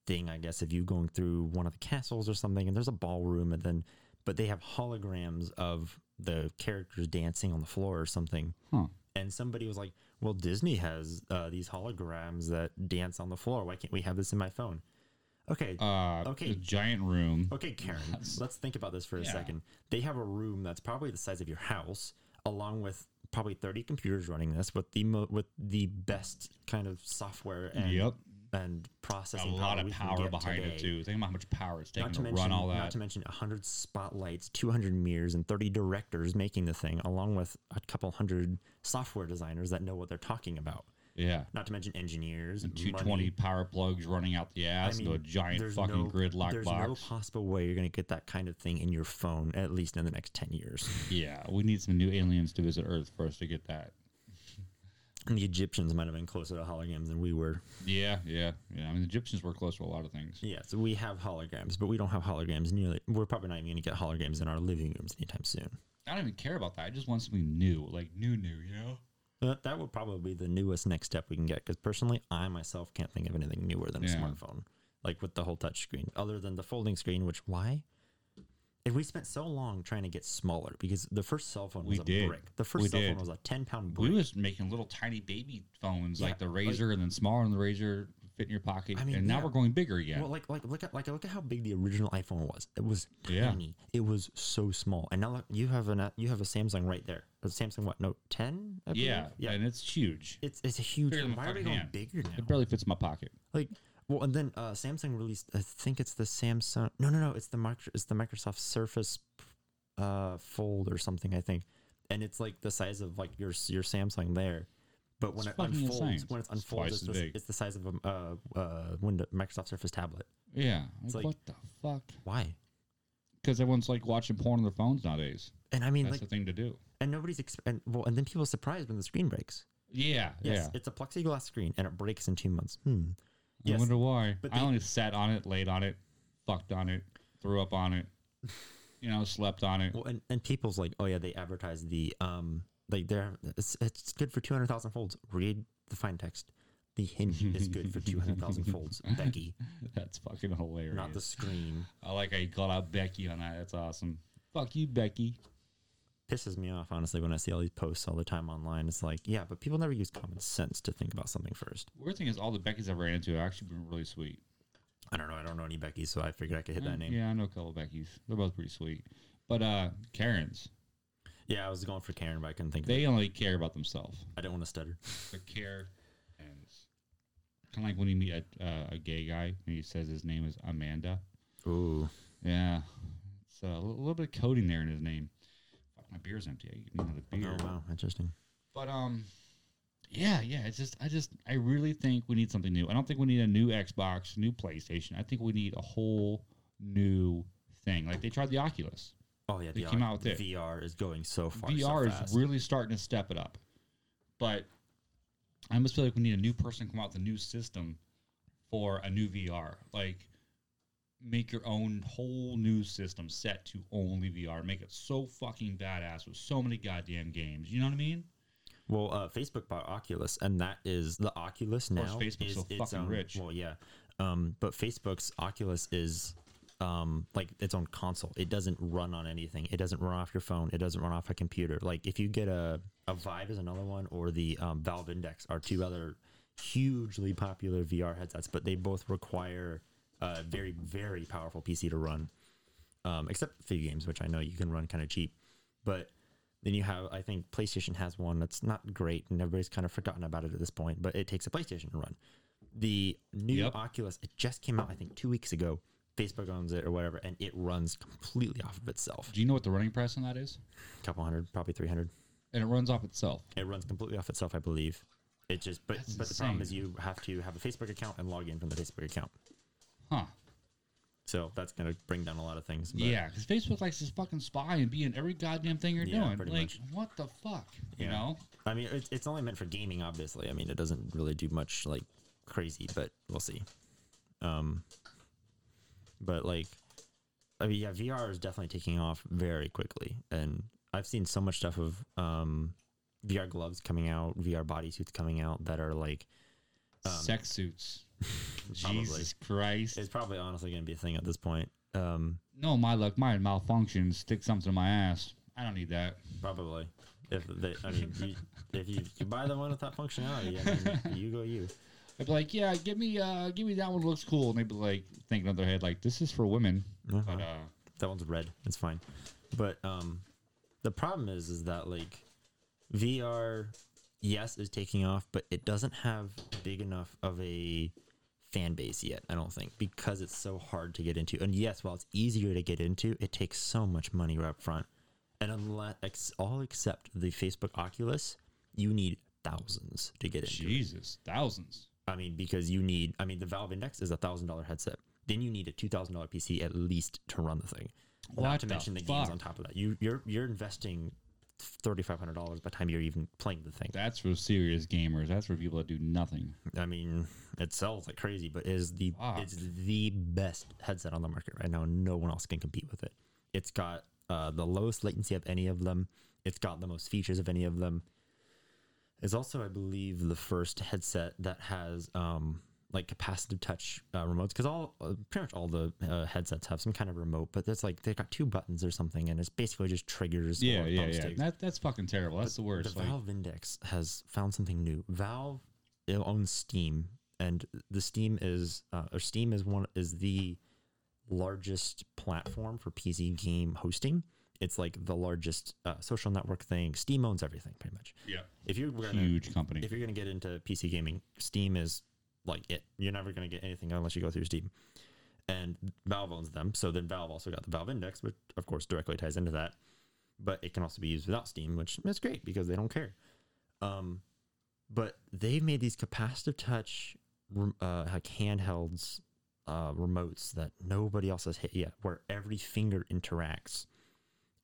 thing. I guess of you going through one of the castles or something, and there's a ballroom, and then but they have holograms of the characters dancing on the floor or something. Huh. And somebody was like, "Well, Disney has uh, these holograms that dance on the floor. Why can't we have this in my phone?" Okay. Uh, Okay. giant room. Okay, Karen, let's think about this for a Yeah. second. They have a room that's probably the size of your house, along with probably 30 computers running this with the mo- with the best kind of software and Yep. And A processing lot power of power behind today. it too. Think about how much power it's taking Not to, to, mention, run all that. not to mention 100 spotlights, 200 mirrors, and 30 directors making the thing, along with a couple hundred software designers that know what they're talking about. yeah. Not to mention engineers, And money. 220 power plugs running out the ass into a giant fucking no- grid lock There's no possible way you're going to get that kind of thing in your phone, at least in the next 10 years. yeah, we need some new aliens to visit Earth for us to get that. The Egyptians might have been closer to holograms than we were. Yeah, yeah, yeah. I mean, the Egyptians were close to a lot of things. Yeah, so we have holograms, but we don't have holograms nearly. We're probably not even going to get holograms in our living rooms anytime soon. I don't even care about that. I just want something new, like new, new. You know? That, that would probably be the newest next step we can get. Because personally, I myself can't think of anything newer than a Yeah. smartphone, like with the whole touch screen, other than the folding screen. Which why? If we spent so long trying to get smaller, because the first cell phone was We a did. brick. The first We cell did. phone was a ten pound brick. We was making little tiny baby phones, Yeah, like the like- Razr, and then smaller than the Razr, fit in your pocket. I mean, and now yeah. we're going bigger again. Well, like like look at like look at how big the original iPhone was. It was Yeah. tiny. It was so small. And now look, you have an you have a Samsung right there. A Samsung what Note 10? Yeah, yeah. and it's huge. It's it's a huge. Why are we going bigger now? It barely fits in my pocket. Like well, and then uh, Samsung released. I think it's the Samsung. No, no, no. It's the micro, It's the Microsoft Surface uh, Fold or something. I think, and it's like the size of like your your Samsung there. But when It's it unfolds, insane. when it It's unfolds, twice it's the, it's the size of a uh, uh, Windows Microsoft Surface tablet. Yeah, It's like, like- what the fuck? Why? Because everyone's like watching porn on their phones nowadays. And I mean, That's like, the thing to do. and nobody's exp- and well, and then people are surprised when the screen breaks. Yeah, Yes, yeah. it's a plexiglass screen and it breaks in two months. Hmm. I wonder why. but I they- only sat on it, laid on it, fucked on it, threw up on it, you know, slept on it. well, and, and people's like, oh yeah, they advertise the um, like they're it's, it's good for two hundred thousand folds. Read the fine text. The hinge is good for two hundred thousand folds. Becky, That's fucking hilarious. not the screen. I like how you called out Becky on that. That's awesome. Fuck you, Becky. Pisses me off honestly when I see all these posts all the time online. It's like, yeah, but people never use common sense to think about something first. Weird thing is, all the Beckys I've ran into have actually been really sweet. I don't know. I don't know any Becky, so I figured I could hit that name. Yeah, I know a couple of Beckys. They're both pretty sweet. But uh Karens, Yeah, I was going for Karen, but I couldn't think. they it. only care about themselves. I didn't want to stutter. The care. Kind of like when you meet a, uh, a gay guy and he says his name is Amanda. Ooh. Yeah, it's a little bit of coding there in his name. My beer's empty. I need another beer. Oh wow, interesting. But um, yeah, yeah. It's just I just I really think we need something new. I don't think we need a new Xbox, new PlayStation. I think we need a whole new thing. Like they tried the Oculus. Oh yeah, They the came R- out with it. VR is going so far. VR so fast. is really starting to step it up. But I almost feel like we need a new person to come out with a new system for a new VR. Like make your own whole new system set to only VR. Make it so fucking badass with so many goddamn games. You know what I mean? Well, uh, Facebook bought Oculus, and that is the Oculus course, now. Facebook's is so its fucking own- rich. Well, yeah, um, but Facebook's Oculus is um, like its own console. It doesn't run on anything. It doesn't run off your phone. It doesn't run off a computer. Like if you get a a Vive is another one, or the um, Valve Index are two other hugely popular VR headsets, but they both require a very very powerful PC to run. Um, except video games, which I know you can run kind of cheap, but then you have, I think PlayStation has one that's not great, and everybody's kind of forgotten about it at this point. But it takes a PlayStation to run. The new Yep. Oculus, it just came out, I think, two weeks ago. Facebook owns it or whatever, and it runs completely off of itself. Do you know what the running price on that is? A couple hundred, probably three hundred. And it runs off itself. It runs completely off itself, I believe. It just, but That's but the problem is you have to have a Facebook account and log in from the Facebook account. Huh. So that's gonna bring down a lot of things. but- Yeah, because Facebook likes to fucking spy and be in every goddamn thing you're Yeah, doing. Like, much. what the fuck? You know? I mean, it's, it's only meant for gaming, obviously. I mean, it doesn't really do much like crazy, but we'll see. Um, but like, I mean, yeah, VR is definitely taking off very quickly, and I've seen so much stuff of um, VR gloves coming out, VR bodysuits coming out that are like, Um, Sex suits. Probably. Jesus Christ. it's probably honestly going to be a thing at this point. Um, no, my luck, mine malfunctions. Stick something in my ass. I don't need that. probably. If they, I mean, you, if you, you buy the one with that functionality, I mean, you go you. I'd be like, yeah, give me, uh, give me that one. Looks cool. And they'd be like, thinking in their head, like, this is for women. Uh-huh. But uh, that one's red. It's fine. But um, the problem is, is that like VR, yes, is taking off, but it doesn't have big enough of a fan base yet. I don't think because it's so hard to get into. And yes, while it's easier to get into, it takes so much money right up front. And unless ex- all except the Facebook Oculus, you need thousands to get into. it. Jesus, thousands. I mean, because you need, I mean, the Valve Index is a thousand dollar headset. Then you need a two thousand dollar PC at least to run the thing. What Not to mention the games on top of that. You you're you're investing thirty five hundred dollars by the time you're even playing the thing. That's for serious gamers. That's for people that do nothing. I mean, it sells like crazy, but it is the Fuck. it's the best headset on the market right now. No one else can compete with it. It's got uh, the lowest latency of any of them. It's got the most features of any of them. It's also, I believe, the first headset that has um, like capacitive touch uh, remotes because all uh, pretty much all the uh, headsets have some kind of remote, but it's like they've got two buttons or something, and it's basically just triggers. Yeah, yeah, yeah. That, that's fucking terrible. That's the worst. The Like, Valve Index has found something new. Valve it owns Steam, and the Steam is uh, or Steam is one is the largest platform for PC game hosting. It's like the largest uh, social network thing. Steam owns everything pretty much. yeah, If you're gonna, huge company. if you're gonna get into PC gaming, Steam is like it. You're never gonna get anything unless you go through Steam. And Valve owns them, so then Valve also got the Valve Index, which of course directly ties into that. But it can also be used without Steam, which is great because they don't care. Um, but they've made these capacitive touch uh, like handhelds uh, remotes that nobody else has hit yet, where every finger interacts.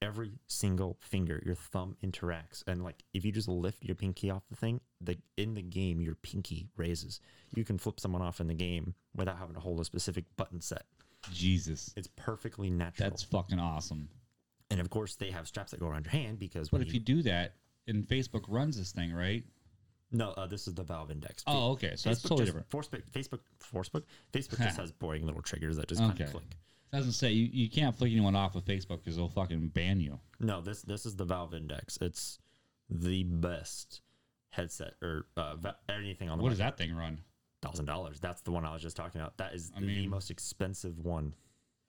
Every single finger, your thumb interacts, and like if you just lift your pinky off the thing, the in the game your pinky raises. You can flip someone off in the game without having to hold a specific button set. Jesus, It's perfectly natural. that's fucking awesome. and of course they have straps that go around your hand because. But if you do that, and Facebook runs this thing, right? no, uh, this is the Valve Index. Oh, okay. So that's Facebook totally just- different. Facebook, Facebook, Facebook, Facebook just has boring little triggers that just kind Okay. of click. Doesn't say you, you can't flick anyone off of Facebook because they'll fucking ban you. No, this this is the Valve Index. It's the best headset or uh, va- anything on the What does that thing run? thousand dollars. That's the one I was just talking about. That is I the mean- most expensive one.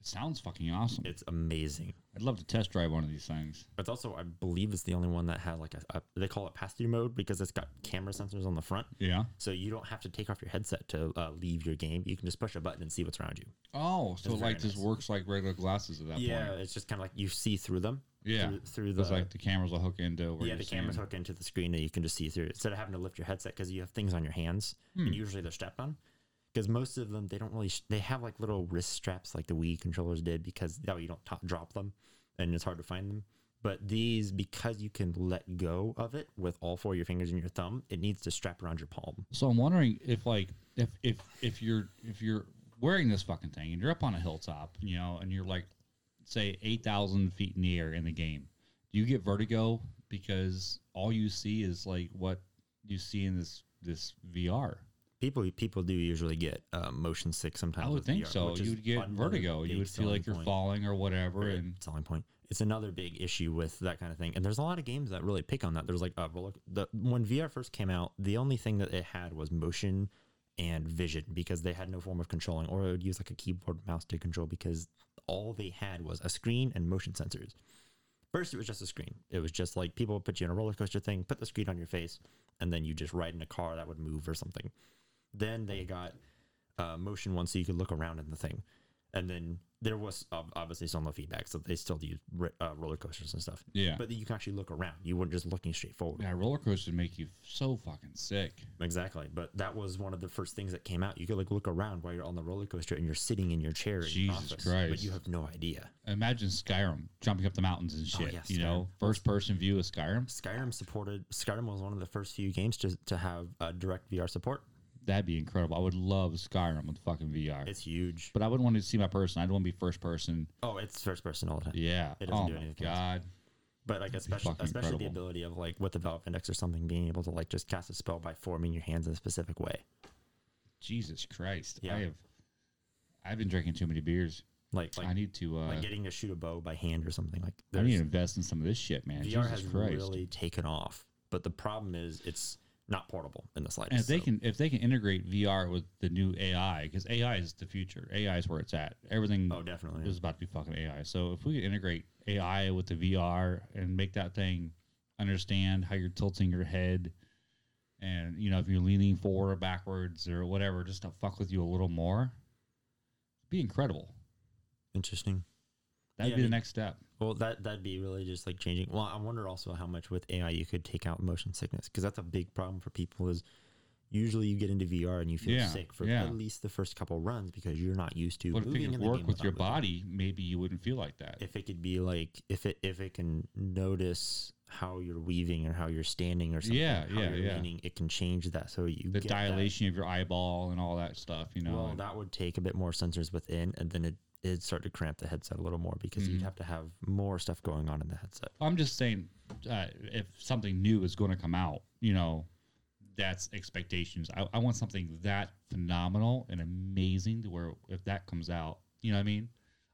It sounds fucking awesome. It's amazing. I'd love to test drive one of these things. It's also, I believe, it's the only one that has like a, a they call it pass through mode because it's got camera sensors on the front, Yeah. so you don't have to take off your headset to uh, leave your game. You can just push a button and see what's around you. Oh, so It's like very this nice. works like regular glasses at that yeah, point. Yeah, it's just kind of like you see through them. Yeah. through, through the like the cameras will hook into where yeah, the cameras seeing. hook into the screen that you can just see through. Instead of having to lift your headset because you have things on your hands, Hmm. and usually they're strapped on. Because most of them, they don't really. Sh- they have like little wrist straps, like the Wii controllers did, because that way you don't top drop them, and it's hard to find them. But these, because you can let go of it with all four of your fingers and your thumb, it needs to strap around your palm. So I'm wondering if like if if if you're if you're wearing this fucking thing and you're up on a hilltop, you know, and you're like say eight thousand feet in the air in the game, do you get vertigo because all you see is like what you see in this this VR? People, people do usually get uh, motion sick sometimes. I would think VR, so. You would get vertigo. You would feel like you're point. falling or whatever. Right, And selling point. It's another big issue with that kind of thing, and there's a lot of games that really pick on that. There's like roller. The when VR first came out, the only thing that it had was motion and vision because they had no form of controlling, or it would use like a keyboard mouse to control because all they had was a screen and motion sensors. First, it was just a screen. It was just like people would put you in a roller coaster thing, put the screen on your face, and then you just ride in a car that would move or something. Then they got uh, motion one so you could look around in the thing. And then there was obviously some of feedback, so they still use uh, roller coasters and stuff. yeah, But you can actually look around. You weren't just looking straight forward. yeah, roller coasters make you so fucking sick. Exactly. But that was one of the first things that came out. You could like look around while you're on the roller coaster and you're sitting in your chair. in your Jesus office, But Christ. you have no idea. Imagine Skyrim jumping up the mountains and shit. yeah, you know, first person view of Skyrim. Skyrim supported. Skyrim was one of the first few games to to have uh, direct VR support. That'd be incredible. I would love Skyrim with fucking VR. It's huge. but I wouldn't want to see my person. I'd want to be first person. Oh, it's first person all the time. Yeah. It doesn't oh do anything else. god. But like especially especially the ability of like with the Valve Index or something being able to like just cast a spell by forming your hands in a specific way. Jesus Christ. Yeah. I have. I've been drinking too many beers. Like like I need to. Uh, like getting to shoot a bow by hand or something like I need to invest in some of this shit, man. VR Jesus has Christ. really taken off. But the problem is it's not portable in the slightest. And if they so- can if they can integrate VR with the new AI, because AI is the future. AI is where it's at. Everything oh, definitely. is about to be fucking AI. So if we could integrate AI with the VR and make that thing understand how you're tilting your head, and you know if you're leaning forward or backwards or whatever, just to fuck with you a little more, it'd be incredible. Interesting. That'd Yeah, be I the next step. Well, that that'd be really just like changing. Well, I wonder also how much with AI you could take out motion sickness because that's a big problem for people. Is usually you get into VR and you feel Yeah, sick for yeah. at least the first couple runs because you're not used to But if it could work with your moving. body, maybe you wouldn't feel like that. If it could be like if it if it can notice how you're weaving or how you're standing or something, Yeah, how yeah, you're yeah. leaning, it can change that so you the get that- dilation of your eyeball and all that stuff, you know. Well, that would take a bit more sensors within, and then it it'd start to cramp the headset a little more because you'd Mhm. have to have more stuff going on in the headset. I'm just saying, uh, if something new is going to come out, you know, that's expectations. I, I want something that phenomenal and amazing to where if that comes out, you know what I mean?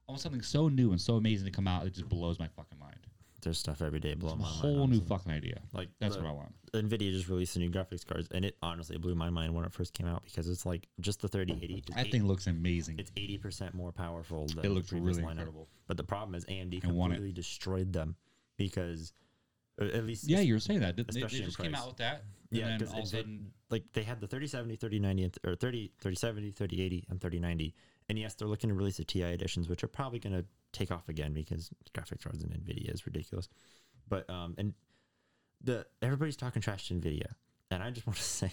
I want something so new and so amazing to come out, it just blows my fucking mind. There's stuff every day blowing my mind. whole new fucking idea. Like That's the- what I want. Nvidia just released the new graphics cards, and it honestly blew my mind when it first came out because it's like just the 3080. That thing looks amazing. it's 80 percent more powerful than It looks the previous really lineup. incredible. But the problem is AMD I want it. completely destroyed them because uh, at least Yeah, you were saying that. They, they just came out with that. Yeah, and then 'cause all of a sudden, like they had the 3070, 3090, and th- or 30, 3070, 3080, and 3090. And yes, they're looking to release the TI editions, which are probably going to take off again because graphics cards in Nvidia is ridiculous. But um, and the everybody's talking trash to Nvidia, and I just want to say,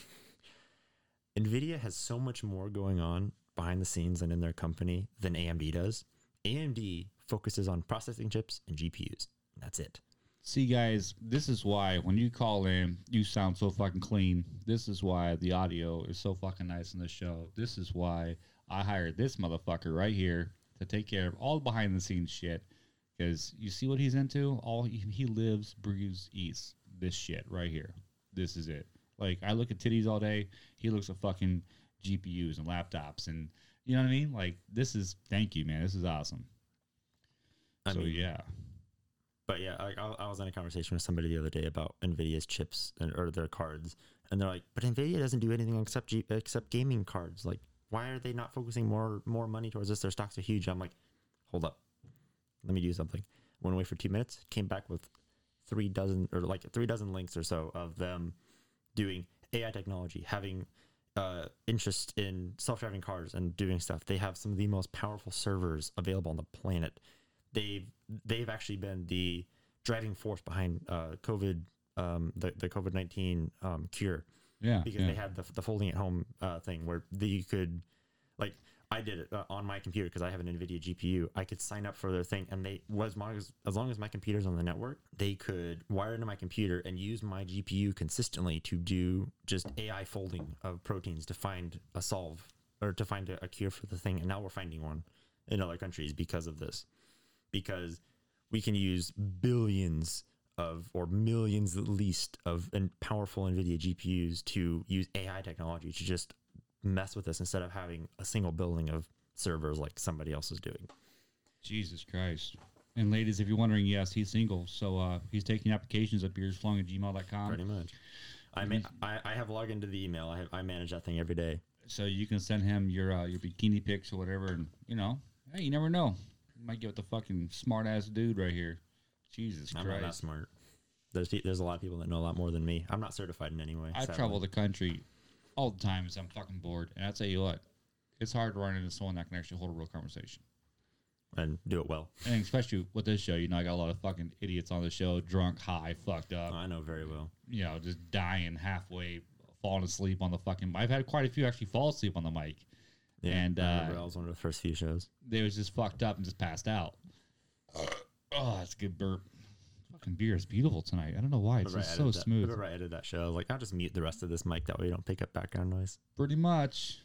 Nvidia has so much more going on behind the scenes and in their company than AMD does. AMD focuses on processing chips and GPUs. That's it. See, guys, this is why when you call in, you sound so fucking clean. This is why the audio is so fucking nice in the show. This is why I hired this motherfucker right here to take care of all the behind the scenes shit. Because you see what he's into? All he, he lives, breathes, eats this shit right here. This is it. Like I look at titties all day. He looks at fucking GPUs and laptops, and you know what I mean. Like this is thank you, man. This is awesome. I so mean, yeah, But yeah, I, I I was in a conversation with somebody the other day about Nvidia's chips and or their cards, and they're like, "But Nvidia doesn't do anything except G, except gaming cards. Like, why are they not focusing more more money towards this? Their stocks are huge." I'm like, "Hold up, let me do something." Went away for two minutes, came back with three dozen or like three dozen links or so of them doing AI technology, having uh, interest in self-driving cars and doing stuff. They have some of the most powerful servers available on the planet. They've they've actually been the driving force behind uh, COVID, um, the the COVID nineteen um, cure yeah, because yeah. they had the, the folding at home uh, thing where the, you could like I did it uh, on my computer because I have an NVIDIA GPU. I could sign up for their thing, and they was as as long as my computer's on the network, they could wire into my computer and use my GPU consistently to do just AI folding of proteins to find a solve or to find a, a cure for the thing. And now we're finding one in other countries because of this, because we can use billions of or millions at least of and powerful NVIDIA GPUs to use AI technology to just mess with us instead of having a single building of servers like somebody else is doing. Jesus Christ. And ladies, if you're wondering, yes, he's single. So uh, he's taking applications at beersflowing at gmail.com. Pretty much. I mean, I, I have logged into the email. I have, I manage that thing every day. So you can send him your uh, your bikini pics or whatever. And, you know, hey, you never know. You might get with the fucking smart ass dude right here. Jesus I'm not that Christ. smart. There's pe- there's a lot of people that know a lot more than me. I'm not certified in any way. I sadly. travel the country all the time as I'm fucking bored. And I'll tell you what, it's hard to run into someone that can actually hold a real conversation. and do it well. And especially with this show, you know, I got a lot of fucking idiots on the show, drunk, high, fucked up. I know very well. you know, just dying halfway, falling asleep on the fucking. I've had quite a few actually fall asleep on the mic, Yeah, And, I uh, I was one of the first few shows. they was just fucked up and just passed out. Oh, that's a good burp. Fucking beer is beautiful tonight. I don't know why it's just so that- smooth. Remember I edited that show. I was like, I'll just mute the rest of this mic that way you don't pick up background noise. Pretty much.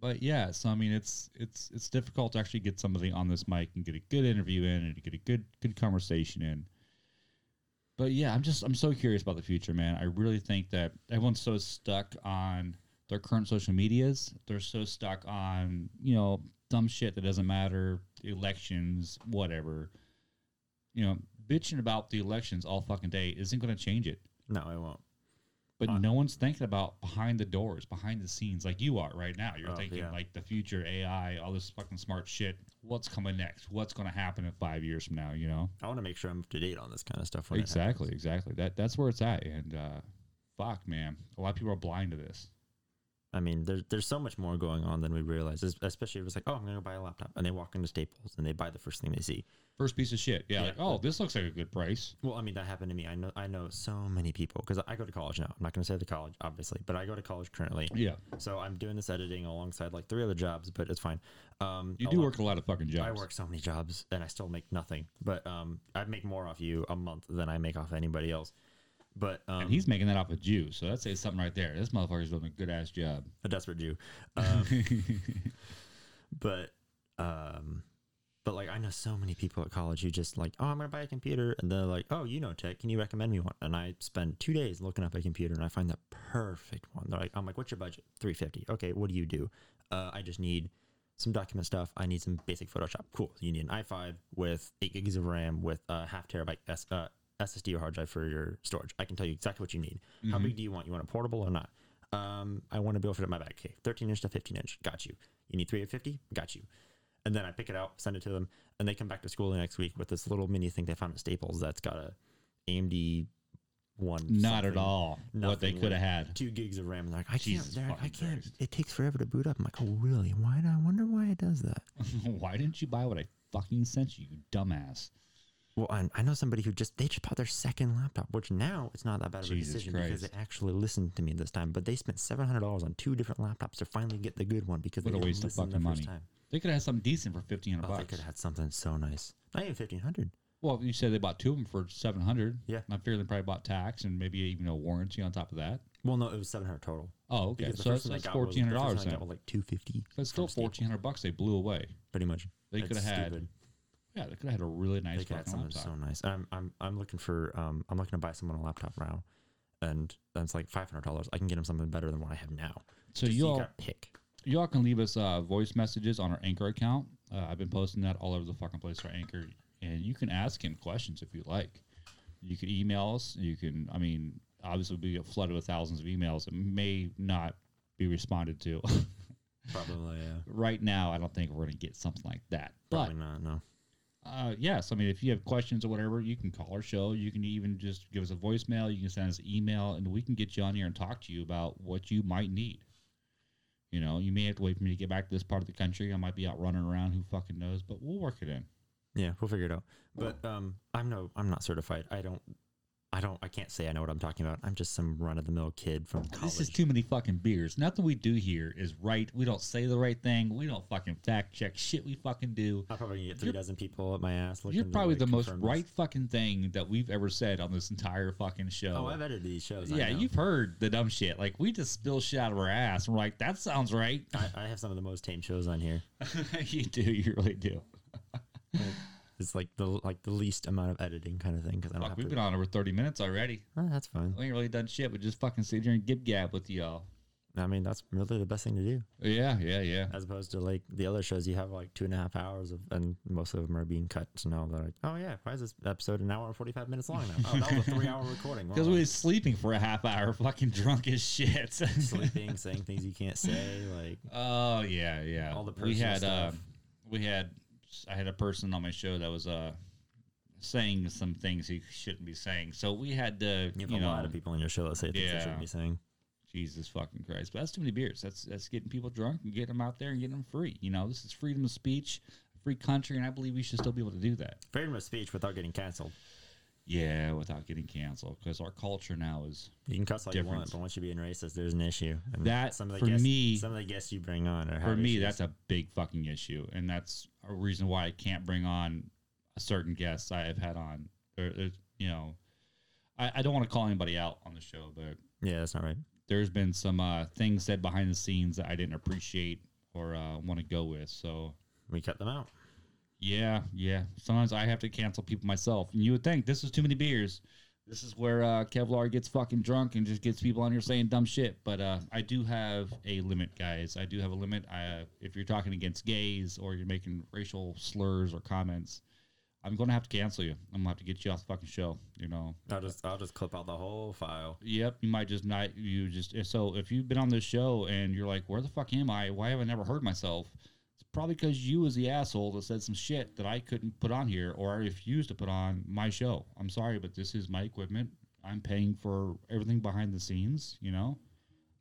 But yeah, so I mean, it's it's it's difficult to actually get somebody on this mic and get a good interview in and get a good good conversation in. But yeah, I'm just I'm so curious about the future, man. I really think that everyone's so stuck on their current social medias. They're so stuck on you know dumb shit that doesn't matter, elections, whatever. You know, bitching about the elections all fucking day isn't going to change it. No, I won't. But Uh, no one's thinking about behind the doors, behind the scenes, like you are right now. You're Oh, thinking yeah. like the future AI, all this fucking smart shit. What's coming next? What's going to happen in five years from now? You know? I want to make sure I'm up to date on this kind of stuff. Exactly, exactly. That that's where it's at. And uh, fuck, man, a lot of people are blind to this. I mean, there's there's so much more going on than we realize. Especially if it's like, oh, I'm gonna go buy a laptop, and they walk into Staples and they buy the first thing they see. First piece of shit. Yeah. Like, oh, this looks like a good price. Well, I mean, that happened to me. I know I know so many people because I go to college now. I'm not gonna say the college, obviously, but I go to college currently. Yeah. So I'm doing this editing alongside like three other jobs, but it's fine. Um, You do lot- work a lot of fucking jobs. I work so many jobs and I still make nothing. But um, I make more off you a month than I make off anybody else. But um, And he's making that off a Jew. So that says something right there. This motherfucker's doing a good ass job. a desperate Jew. Um, but um, but like I know so many people at college who just like, oh, I'm gonna buy a computer, and they're like, oh, you know tech, can you recommend me one? And I spend two days looking up a computer, and I find the perfect one. They're like, I'm like, what's your budget? Three fifty. Okay, what do you do? Uh, I just need some document stuff. I need some basic Photoshop. Cool. You need an i5 with eight gigs of RAM with a half terabyte S, uh, SSD or hard drive for your storage. I can tell you exactly what you need. How big do you want? You want a portable or not? Um, I want to be able to fit it in my bag. Okay, 13 inch to 15 inch. Got you. You need 350? Got you. And then I pick it out, send it to them, and they come back to school the next week with this little mini thing they found at Staples that's got a AMD one. Not at all what they could have had. Two gigs of RAM. And they're like, I Jesus can't. I can't. Christ. It takes forever to boot up. I'm like, oh really? Why? Do I wonder why it does that. Why didn't you buy what I fucking sent you, you dumbass? Well, I, I know somebody who just they just bought their second laptop, which now it's not that bad of a Jesus decision because they actually listened to me this time. But they spent seven hundred dollars on two different laptops to finally get the good one because What they a waste of fucking first money. time. They could have had something decent for fifteen hundred Oh, they could have had something so nice. Not even fifteen hundred. Well, you said they bought two of them for seven hundred. Yeah. I figure they probably bought tax and maybe even a warranty on top of that. Well, no, it was seven hundred total. Oh, okay. Because the So first that's, one I that's got was- fourteen hundred dollars I got was like two fifty. That's still fourteen hundred bucks they blew away. pretty much. They could have had. Yeah, they could have had a really nice they could have something laptop. so nice. I'm I'm I'm looking for um I'm looking to buy someone a laptop now, and that's like five hundred dollars. I can get them something better than what I have now. So Just you all pick. y'all can leave us uh, voice messages on our Anchor account. Uh, I've been posting that all over the fucking place for Anchor, and you can ask him questions if you like. You can email us. You can, I mean, obviously we get flooded with thousands of emails. It may not be responded to Probably yeah. right now. I don't think we're going to get something like that. But Probably not. No. Uh, yes, I mean, if you have questions or whatever, you can call our show. You can even just give us a voicemail. You can send us an email, and we can get you on here and talk to you about what you might need. You know, you may have to wait for me to get back to this part of the country. I might be out running around. Who fucking knows? But we'll work it in. Yeah, we'll figure it out. But um, I'm no, I'm not certified. I don't, I don't, I can't say I know what I'm talking about. I'm just some run of the mill kid from college. This is too many fucking beers. Nothing we do here is right. We don't say the right thing. We don't fucking fact check shit we fucking do. I'm probably gonna get 3 You're- dozen people at my ass. You're probably the most this. right fucking thing that we've ever said on this entire fucking show. Oh, I've edited these shows. Yeah, you've heard the dumb shit. Like we just spill shit out of our ass. And we're like, that sounds right. I, I have some of the most tame shows on here. you do. You really do. It's like the like the least amount of editing kind of thing because I don't Fuck, have we've to. been on over 30 minutes already. Oh, that's fine. We ain't really done shit. We just fucking sit here and gib gab with y'all. I mean, that's really the best thing to do, Yeah, yeah, yeah. as opposed to like the other shows. You have like two and a half hours of, and most of them are being cut. So now they're like, oh yeah, why is this episode an hour and forty five minutes long now? Oh, that was a three hour recording. Because we was sleeping for a half hour, fucking drunk as shit. sleeping, saying things you can't say, like Oh yeah, yeah. All the we personal had uh, stuff. we had I had a person on my show that was uh saying some things he shouldn't be saying. So we had to you you, have a know lot of people on your show that say things they shouldn't be saying. Jesus fucking Christ. But that's too many beers. That's that's getting people drunk and getting them out there and getting them free. You know, this is freedom of speech, free country, and I believe we should still be able to do that. Freedom of speech without getting canceled. Yeah, without getting canceled, because our culture now is You can cuss all you want, but once you're being racist, there's an issue. And That, some of the for guests, me- some of the guests you bring on are for me that's a big fucking issue, and that's a reason why I can't bring on a certain guest I have had on. Or, there's- you know, I, I don't want to call anybody out on the show, but yeah, that's not right. there's been some uh, things said behind the scenes that I didn't appreciate or uh, want to go with. So We cut them out. Yeah, yeah. Sometimes I have to cancel people myself. And you would think this is too many beers. This is where uh, Kevlar gets fucking drunk and just gets people on here saying dumb shit. But uh, I do have a limit, guys. I do have a limit. I, uh, if you're talking against gays or you're making racial slurs or comments, I'm going to have to cancel you. I'm going to have to get you off the fucking show. You know. I'll just I'll just clip out the whole file. Yep, you might just not you just so if you've been on this show and you're like, where the fuck am I? Why have I never heard myself? Probably because you was the asshole that said some shit that I couldn't put on here or I refused to put on my show. I'm sorry, but this is my equipment. I'm paying for everything behind the scenes. You know,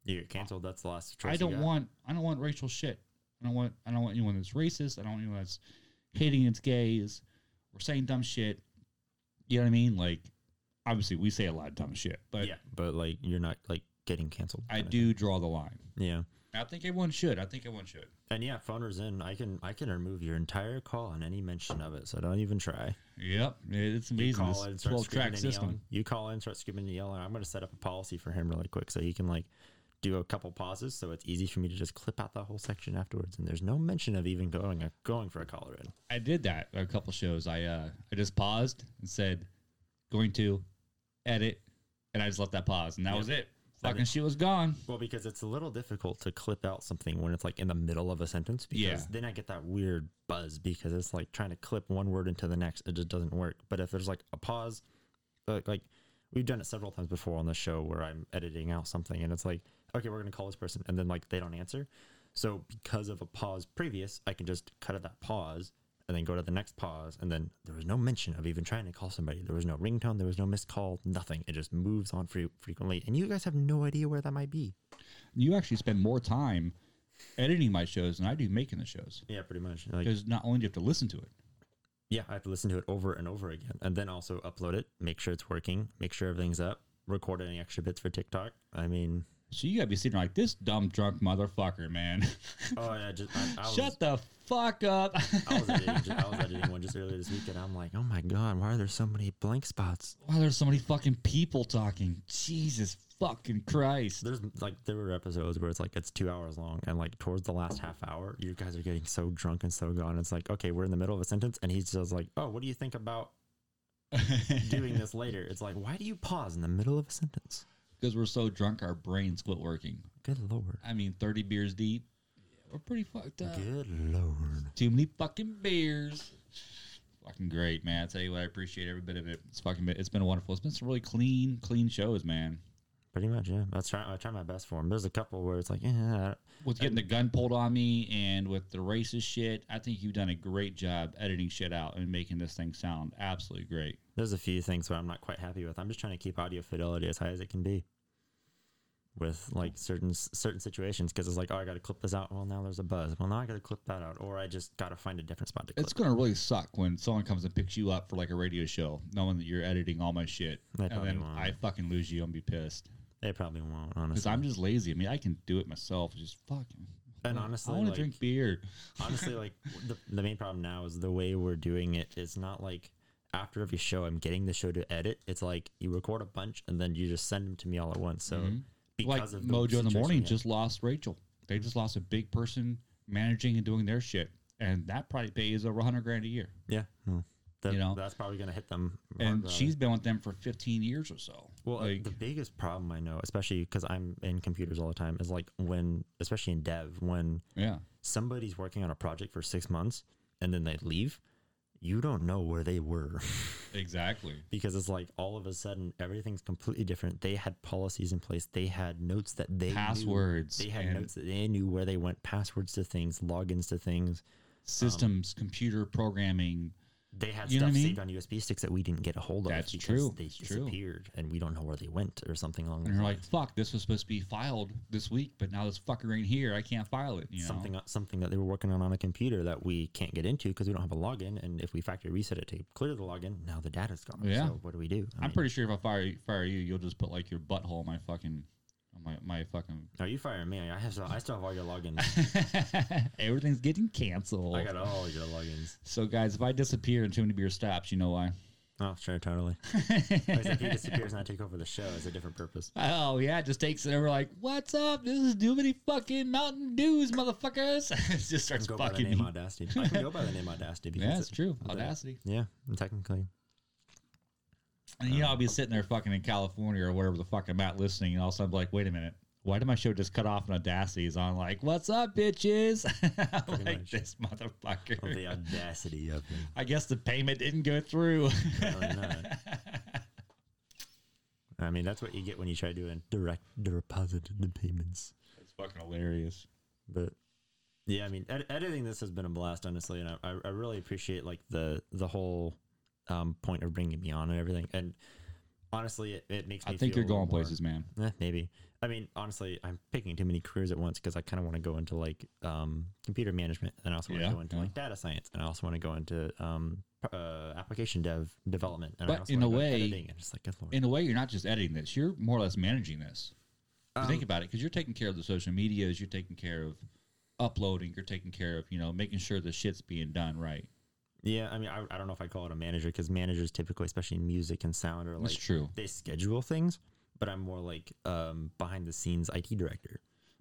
You get canceled. That's the last choice. I don't want I don't want racial shit. I don't want I don't want anyone that's racist. I don't want anyone that's hating its gays or saying dumb shit. You know what I mean? Like, obviously, we say a lot of dumb shit, but yeah, but like you're not like getting canceled. I do draw the line. Yeah. I think everyone should. I think everyone should. And yeah, phoners in. I can I can remove your entire call on any mention of it. So don't even try. Yep, it's You amazing. call in, twelve track system. yelling. You call in, start screaming and yelling. I'm going to set up a policy for him really quick so he can like do a couple pauses, so it's easy for me to just clip out the whole section afterwards. And there's no mention of even going a, going for a caller in. I did that a couple shows. I uh, I just paused and said, "Going to edit," and I just left that pause, and that Yeah. was it. I Fucking mean- shit was gone. Well, because it's a little difficult to clip out something when it's like in the middle of a sentence. Because Yeah. then I get that weird buzz because it's like trying to clip one word into the next. It just doesn't work. But if there's like a pause, like, like we've done it several times before on the show where I'm editing out something and it's like, okay, we're gonna call this person, and then like they don't answer. So because of a pause previous, I can just cut at that pause and then go to the next pause, and then there was no mention of even trying to call somebody. There was no ringtone. There was no missed call. Nothing. It just moves on fre- frequently, and you guys have no idea where that might be. You actually spend more time editing my shows than I do making the shows Yeah, pretty much. Like, because not only do you have to listen to it, yeah, I have to listen to it over and over again, and then also upload it, make sure it's working, make sure everything's up, record any extra bits for TikTok. I mean, so you gotta be sitting there like this dumb drunk motherfucker, man. oh yeah, just I, I was, Shut the fuck up. I was editing, I was editing one just earlier this week, and I'm like, oh my god, why are there so many blank spots? Why are there so many fucking people talking? Jesus fucking Christ. There's like there were episodes where it's like it's two hours long, and like towards the last half hour, you guys are getting so drunk and so gone. It's like, okay, we're in the middle of a sentence, and he's just like, oh, what do you think about doing this later? It's like, why do you pause in the middle of a sentence? Because we're so drunk, our brains quit working. Good lord. I mean, 30 beers deep. We're pretty fucked up. Good lord. Too many fucking beers. Fucking great, man. I tell you what, I appreciate every bit of it. It's fucking, been- it's been wonderful. It's been some really clean, clean shows, man. Pretty much, yeah. I try. I try my best for them. There's a couple where it's like, yeah, With getting the gun pulled on me and with the racist shit, I think you've done a great job editing shit out and making this thing sound absolutely great. There's a few things where I'm not quite happy with. I'm just trying to keep audio fidelity as high as it can be with like certain certain situations because it's like, oh, I got to clip this out. Well, now there's a buzz. Well, now I got to clip that out, or I just got to find a different spot to clip. It's gonna really suck when someone comes and picks you up for like a radio show, knowing that you're editing all my shit, They and then won't. I fucking lose you and be pissed They probably won't, honestly. because. I'm just lazy. I mean, I can do it myself. Just fucking. And honestly, I want to like- drink beer. honestly, like the, the main problem now is the way we're doing it. It's not like after every show I'm getting the show to edit. It's like you record a bunch and then you just send them to me all at once. So Mhm. because like of the Mojo in the morning just lost Rachel. They just lost a big person managing and doing their shit, and that probably pays over hundred grand a year. yeah, well, that, you know? that's probably gonna hit them. And she's been with them for fifteen years or so. Well, uh, like, the biggest problem I know, especially because I'm in computers all the time, is like when, especially in dev, when yeah, somebody's working on a project for six months and then they leave, you don't know where they were exactly. because it's like all of a sudden everything's completely different. They had policies in place. They had notes that they knew. Passwords They had notes that they knew where they went, passwords to things, logins to things. Um, systems, computer programming. They had You stuff I mean? saved on USB sticks that we didn't get a hold of That's because true. they It's true. disappeared and we don't know where they went or something along And those you're like, fuck, this was supposed to be filed this week, but now this fucker ain't here. I can't file it. You know? something uh, something that they were working on on a computer that we can't get into because we don't have a login. And if we factory reset it to clear the login, now the data's gone. Yeah. So what do we do? I I'm mean, pretty sure if I fire fire you, you'll just put like your butthole in my fucking, my my fucking. Are you firing me? I have. still- I still have all your logins. Everything's getting canceled. I got all your logins. So, guys, if I disappear and too many beer stops, you know why. Oh, sure, totally. If he disappears and I take over the show, it's a different purpose. Oh yeah, it just takes it over like, what's up? This is too many fucking Mountain Dews, motherfuckers. it just starts go by the fucking. name Audacity. I can go by the name Audacity because yeah, it's it- true. Audacity. Yeah, technically. And you know, I'll be sitting there fucking in California or wherever the fuck I'm at listening, and all of a sudden, I'm like, wait a minute, why did my show just cut off in Audacity? Is on like, what's up, bitches? like much. this motherfucker. Oh, the audacity of him. I guess the payment didn't go through. I mean, that's what you get when you try doing direct deposit the payments. That's fucking hilarious. But yeah, I mean, ed- editing this has been a blast, honestly, and I, I, I really appreciate like the the whole um, point of bringing me on and everything. And honestly, it, it makes me. I think you're going more- places, man. Eh, maybe. I mean, honestly, I'm picking too many careers at once because I kind of want to go into like um, computer management, and I also want to Yeah, go into yeah. like data science, and I also want to go into um, uh, application dev development. And I But also in a way- editing, like. In a way, you're not just editing this; you're more or less managing this. You think Um, about it, because you're taking care of the social medias, you're taking care of uploading, you're taking care of you know making sure the shit's being done right. Yeah, I mean, I, I don't know if I call it a manager because managers typically, especially in music and sound, are like That's true. they schedule things, but I'm more like um, behind the scenes IT director.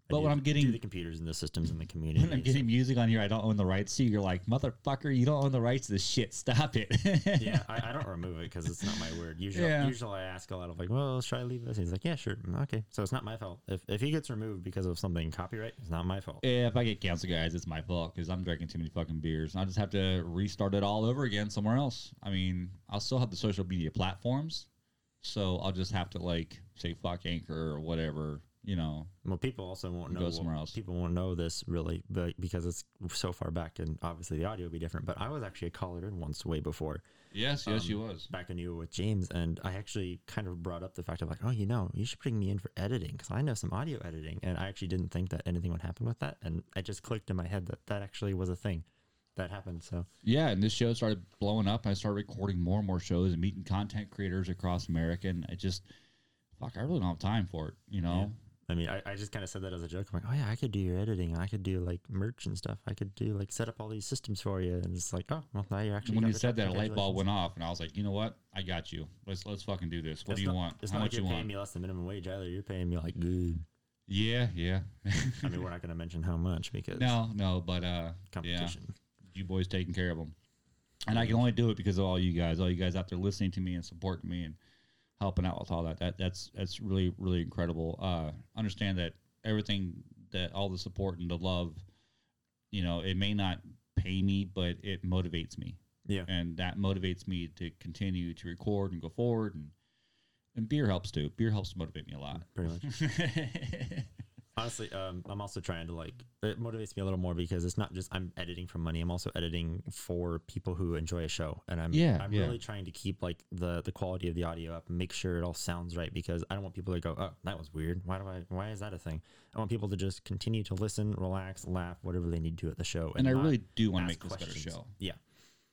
But do- when I'm getting- the computers and the systems in the community, When I'm getting music on here, I don't own the rights to. You're like, motherfucker, you don't own the rights to this shit. Stop it. yeah, I, I don't remove it because it's not my word. Usually, Yeah. usually I ask a lot of like, well, should I leave this? And he's like, yeah, sure, Mm, okay. So it's not my fault. If if he gets removed because of something copyright, it's not my fault. Yeah, if I get canceled, guys, it's my fault because I'm drinking too many fucking beers. and I just have to restart it all over again somewhere else. I mean, I'll still have the social media platforms, so I'll just have to like say fuck Anchor or whatever. You know, Well, people also won't Go know. somewhere else. People won't know this really, but because it's so far back, and obviously the audio will be different. But I was actually a caller in once way before. yes, yes, Um, you was. back when you were with James, and I actually kind of brought up the fact of like, oh, you know, you should bring me in for editing because I know some audio editing, and I actually didn't think that anything would happen with that, and it just clicked in my head that that actually was a thing that happened. So Yeah, and this show started blowing up. I started recording more and more shows and meeting content creators across America, and I just, fuck, I really don't have time for it. You know, I mean, I, I just kind of said that as a joke. I'm like, oh yeah, I could do your editing. I could do like merch and stuff. I could do like set up all these systems for you, and it's like, oh, well, now you're actually when you said that, a light bulb went off, and I was like, you know what? I got you. Let's let's fucking do this. What It's do you not- want? It's How not much like you're you paying want? me less than minimum wage either. You're paying me like good. Yeah, yeah. I mean, we're not going to mention how much because no, no, but uh, yeah, competition. you boys taking care of them, and I can only do it because of all you guys, all you guys out there listening to me and supporting me and helping out with all that. That that's that's really really incredible. Uh, understand that everything that all the support and the love, you know, it may not pay me, but it motivates me. Yeah. and that motivates me to continue to record and go forward and and beer helps too beer helps motivate me a lot Pretty much. Honestly, um, I'm also trying to like it motivates me a little more because it's not just I'm editing for money. I'm also editing for people who enjoy a show, and I'm Yeah, I'm yeah. really trying to keep like the the quality of the audio up, and make sure it all sounds right because I don't want people to go, oh, that was weird. Why do I? Why is that a thing? I want people to just continue to listen, relax, laugh, whatever they need to at the show. and i really do want to make this a better show Yeah,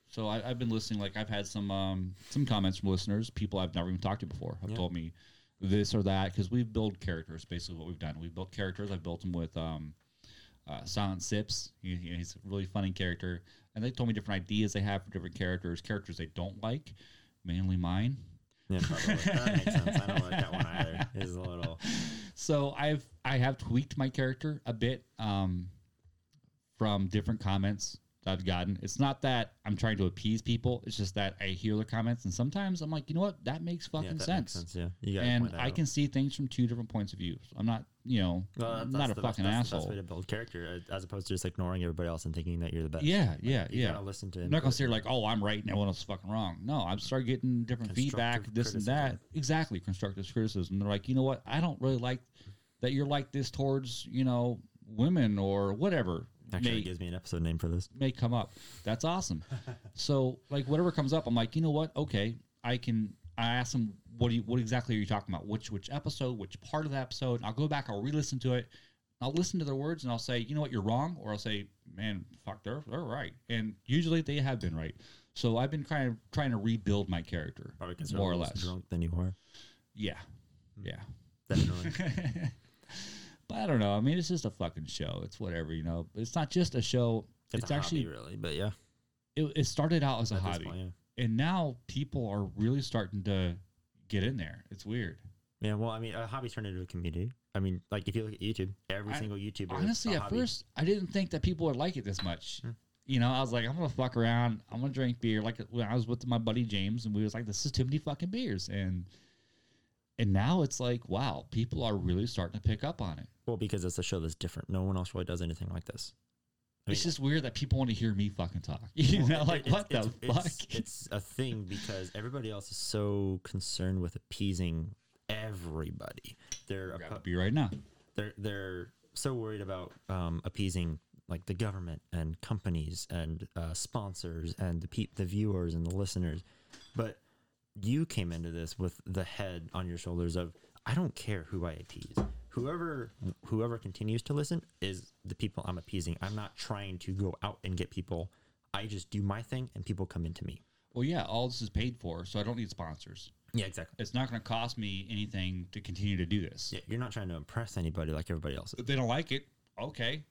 so I, i've been listening like i've had some um some comments from listeners people i've never even talked to before have Yeah. told me this or that because we've built characters basically what we've done we've built characters i've built them with um uh, Silent Sips, he, he- he's a really funny character, and they told me different ideas they have for different characters, characters they don't like, mainly mine. yeah, probably. that makes sense. I don't like that one either. It's a little. so I've I have tweaked my character a bit um, from different comments that I've gotten. It's not that I'm trying to appease people. It's just that I hear the comments, and sometimes I'm like, you know what, that makes fucking Yeah, that sense. makes sense. Yeah, And I can see things from two different points of view. I'm not, you know, Well, that's- not a that's the best- fucking that's the asshole. way to build character, uh, as opposed to just ignoring everybody else and thinking that you're the best. Yeah, yeah, You yeah. gotta listen to. I'm not gonna say like, oh, I'm right and everyone else is fucking wrong. No, I'm starting getting different feedback, this and that. Exactly, constructive criticism. They're like, you know what? I don't really like that you're like this towards you know women or whatever Actually, may it gives me an episode name for this. may come up. That's awesome. so like whatever comes up, I'm like, you know what? Okay, I can. I ask them, what do you, what exactly are you talking about? Which which episode? Which part of the episode? I'll go back. I'll re-listen to it. I'll listen to their words and I'll say, you know what, you're wrong, or I'll say, man, fuck, they're they're right, and usually they have been right. So I've been kind of trying to rebuild my character, Probably more or less less. drunk than you are. Yeah, hmm. yeah. Definitely. But I don't know. I mean, it's just a fucking show. It's whatever, you know. But it's not just a show. it's It's, a actually hobby, really, but yeah. it, it started out as a at hobby. point, yeah. and now people are really starting to get in there. It's weird. Yeah, well, I mean, a hobby turned into a community. I mean, like if you look at YouTube, every I- single YouTuber. Honestly, at hobby. first, I didn't think that people would like it this much. Hmm. You know, I was like, I'm gonna fuck around. I'm gonna drink beer. Like when I was with my buddy James, and we was like, this is too many fucking beers. And And now it's like, wow, people are really starting to pick up on it. Well, because it's a show that's different. No one else really does anything like this. I it's just weird that people want to hear me fucking talk. You know, like it- what the it's, fuck? It's, it's a thing because everybody else is so concerned with appeasing everybody. They're a Grab a pu- beer right now. they're they're so worried about um, appeasing like the government and companies and uh, sponsors and the peop the viewers and the listeners, but you came into this with the head on your shoulders of I don't care who I appease. Whoever whoever continues to listen is the people I'm appeasing. I'm not trying to go out and get people. I just do my thing and people come into me. Well, yeah, all this is paid for, so I don't need sponsors. Yeah, exactly. It's not going to cost me anything to continue to do this. Yeah, you're not trying to impress anybody like everybody else. is. If they don't like it, okay,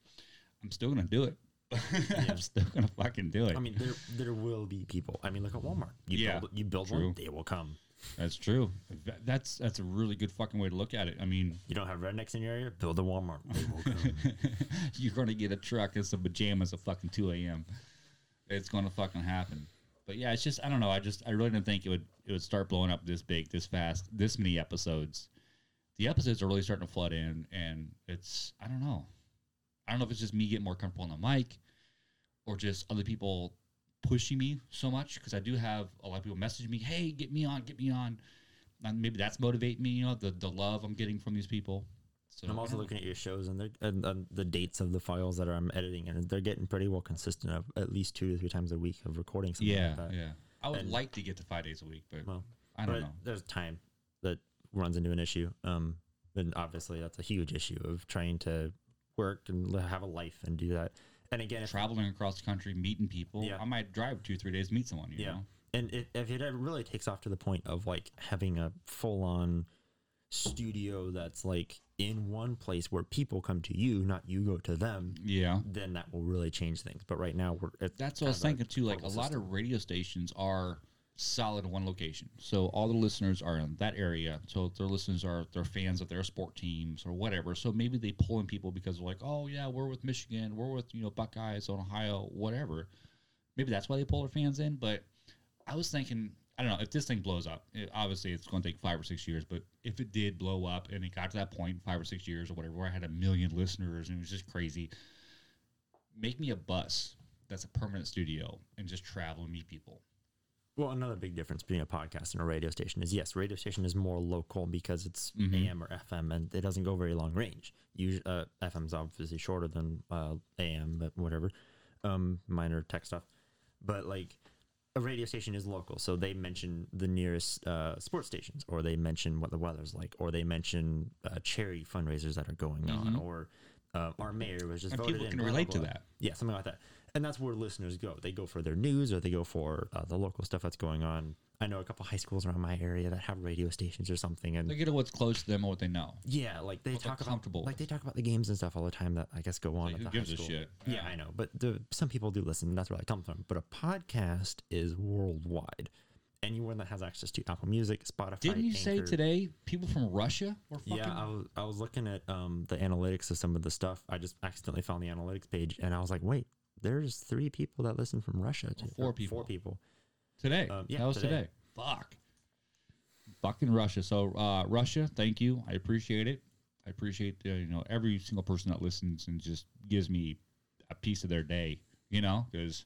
I'm still going to do it. I'm still going to fucking do it. I mean, there there will be people. I mean, look at Walmart. You Yeah, build you build true. one, they will come. That's true. That- That's that's a really good fucking way to look at it. I mean, You don't have rednecks in your area? Build a Walmart. They will come. you're going to get a truck and some pajamas at fucking 2 a.m. It's going to fucking happen. But yeah, it's just I don't know. I just I really didn't think it would it would start blowing up this big, this fast, this many episodes. The episodes are really starting to flood in, and it's I don't know. I don't know if it's just me getting more comfortable on the mic, or just other people pushing me so much because I do have a lot of people messaging me, "Hey, get me on, get me on." And maybe that's motivating me, you know, the the love I'm getting from these people. So I'm also looking at your shows and and, and the dates of the files that I'm editing, and they're getting pretty well consistent of at least two to three times a week of recording something Yeah, like that. yeah. I would And- like to get to five days a week, but Well, I don't but know. There's time that runs into an issue. Um, and obviously that's a huge issue of trying to work and have a life and do that. And again, Traveling across the country, meeting people. Yeah. I might drive two, three days, meet someone. You Yeah. know, and it, if it really takes off to the point of like having a full on studio that's like in one place where people come to you, not you go to them, yeah. then that will really change things. But right now, we're That's what I was kind of a thinking too. Like a portable lot of radio stations are solid one location, so all the listeners are in that area. So their listeners are they're fans of their sport teams or whatever. So maybe they pull in people because they're like, oh yeah, we're with Michigan, we're with you know Buckeyes, on Ohio, whatever. Maybe that's why they pull their fans in. But I was thinking, I don't know if this thing blows up. It, obviously, it's going to take five or six years. But if it did blow up and it got to that point, five or six years or whatever, where I had a million listeners and it was just crazy, make me a bus that's a permanent studio and just travel and meet people. Well, another big difference between a podcast and a radio station is yes, radio station is more local because it's Mhm. AM or FM and it doesn't go very long range. Usually, uh, FM's obviously shorter than uh, AM, but whatever, um, minor tech stuff. But like a radio station is local, so they mention the nearest uh, sports stations, or they mention what the weather's like, or they mention uh, charity fundraisers that are going on, Mhm. or uh, our mayor was just And voted people in, can blah, blah, relate to that. Yeah, something like that. And that's where listeners go. They go for their news or they go for uh, the local stuff that's going on. I know a couple high schools around my area that have radio stations or something. And They get what's close to them or what they know. yeah, like they What talk about comfortable like they talk about the games and stuff all the time that I guess go on Like, at who the gives high a school. shit? Yeah, I know, but the, some people do listen. And that's where I come from. But a podcast is worldwide. Anyone that has access to Apple Music, Spotify. Didn't you say today people from Russia were fucking? Yeah, I was I was looking at um the analytics of some of the stuff. I just accidentally found the analytics page, and I was like, wait, there's three people that listen from Russia. To, four people. Four people. today. Um, yeah, that was today. today. Fuck. Fucking Russia. So uh, Russia, thank you. I appreciate it. I appreciate uh, you know every single person that listens and just gives me a piece of their day. You know, because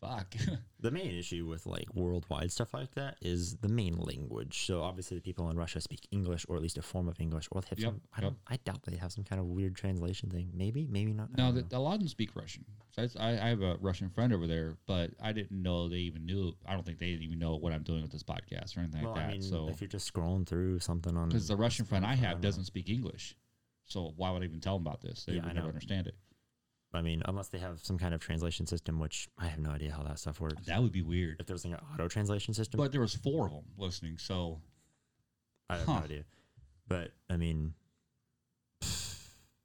fuck. The main issue with like worldwide stuff like that is the main language. So obviously, the people in Russia speak English, or at least a form of English, or they have Yep, some. I don't. I doubt they have some kind of weird translation thing. Maybe, maybe not. I no, the, a lot of them speak Russian. So I, I have a Russian friend over there, but I didn't know they even knew. I don't think they even know what I'm doing with this podcast or anything well, like that. I mean, so if you're just scrolling through something on, because the Russian friend I have don't doesn't speak English, so why would I even tell them about this? They Yeah, would I never understand it. I mean, unless they have some kind of translation system, which I have no idea how that stuff works. That would be weird. If there was like an auto translation system, But there was four of them listening, so I have Huh. no idea. But I mean,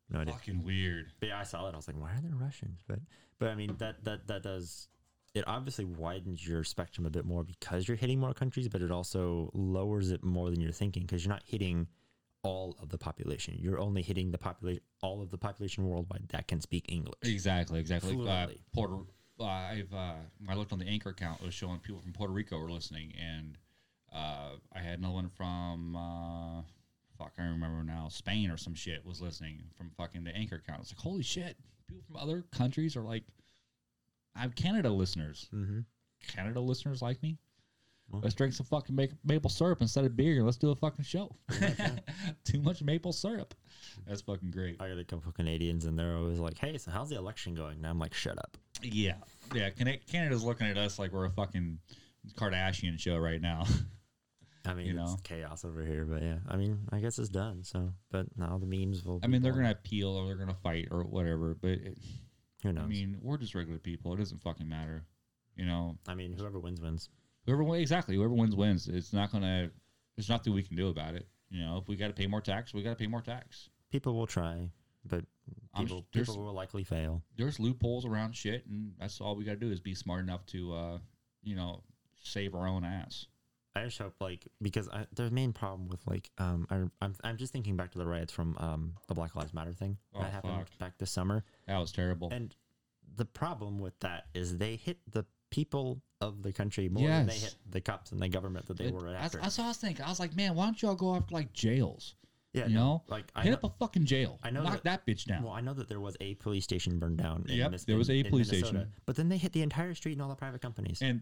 no idea. fucking weird. But yeah, I saw that. I was like, why are there Russians? But but I mean that that that does it obviously widens your spectrum a bit more because you're hitting more countries, but it also lowers it more than you're thinking because you're not hitting all of the population. You're only hitting the population all of the population worldwide that can speak English. Exactly, exactly. Uh, Puerto. Uh, I've uh, I looked on the anchor account, it was showing people from Puerto Rico were listening, and Uh, I had another one from uh, fuck, I don't remember now, Spain or some shit was listening from fucking the Anchor account. It's like holy shit, people from other countries are like, I have Canada listeners. Mm-hmm. Canada listeners like me. Well- Let's drink some fucking ma- maple syrup instead of beer and let's do a fucking show. Too much maple syrup. That's fucking great. I got a couple of Canadians, and they're always like, "Hey, so how's the election going?" And I'm like, "Shut up." Yeah. Yeah. Can- Canada's looking at us like we're a fucking Kardashian show right now. I mean, You it's know? chaos over here, but yeah, I mean, I guess it's done. So, but now the memes will. I mean, they're going to appeal or they're going to fight or whatever, but it, Who knows? I mean, we're just regular people. It doesn't fucking matter. You know, I mean, whoever wins wins. Whoever wins, exactly, whoever wins, wins. It's not going to, there's nothing we can do about it. You know, if we got to pay more tax, we got to pay more tax. People will try, but people there's- people will likely fail. There's loopholes around shit, and that's all we got to do is be smart enough to, uh, you know, save our own ass. I just hope like because I, the main problem with like um I, I'm I'm just thinking back to the riots from um the Black Lives Matter thing Oh, that happened fuck. back this summer, That was terrible. and the problem with that is they hit the people of the country more than they hit the cops and the government that they It- were that's, after. that's what I was thinking. I was like, man, why don't y'all go after like jails? yeah, you no, know, like I Hit know, up a fucking jail. I know Knock that, bitch down. well, I know that there was a police station burned down. In Yep, there was a in police Minnesota, station. but then they hit the entire street and all the private companies. and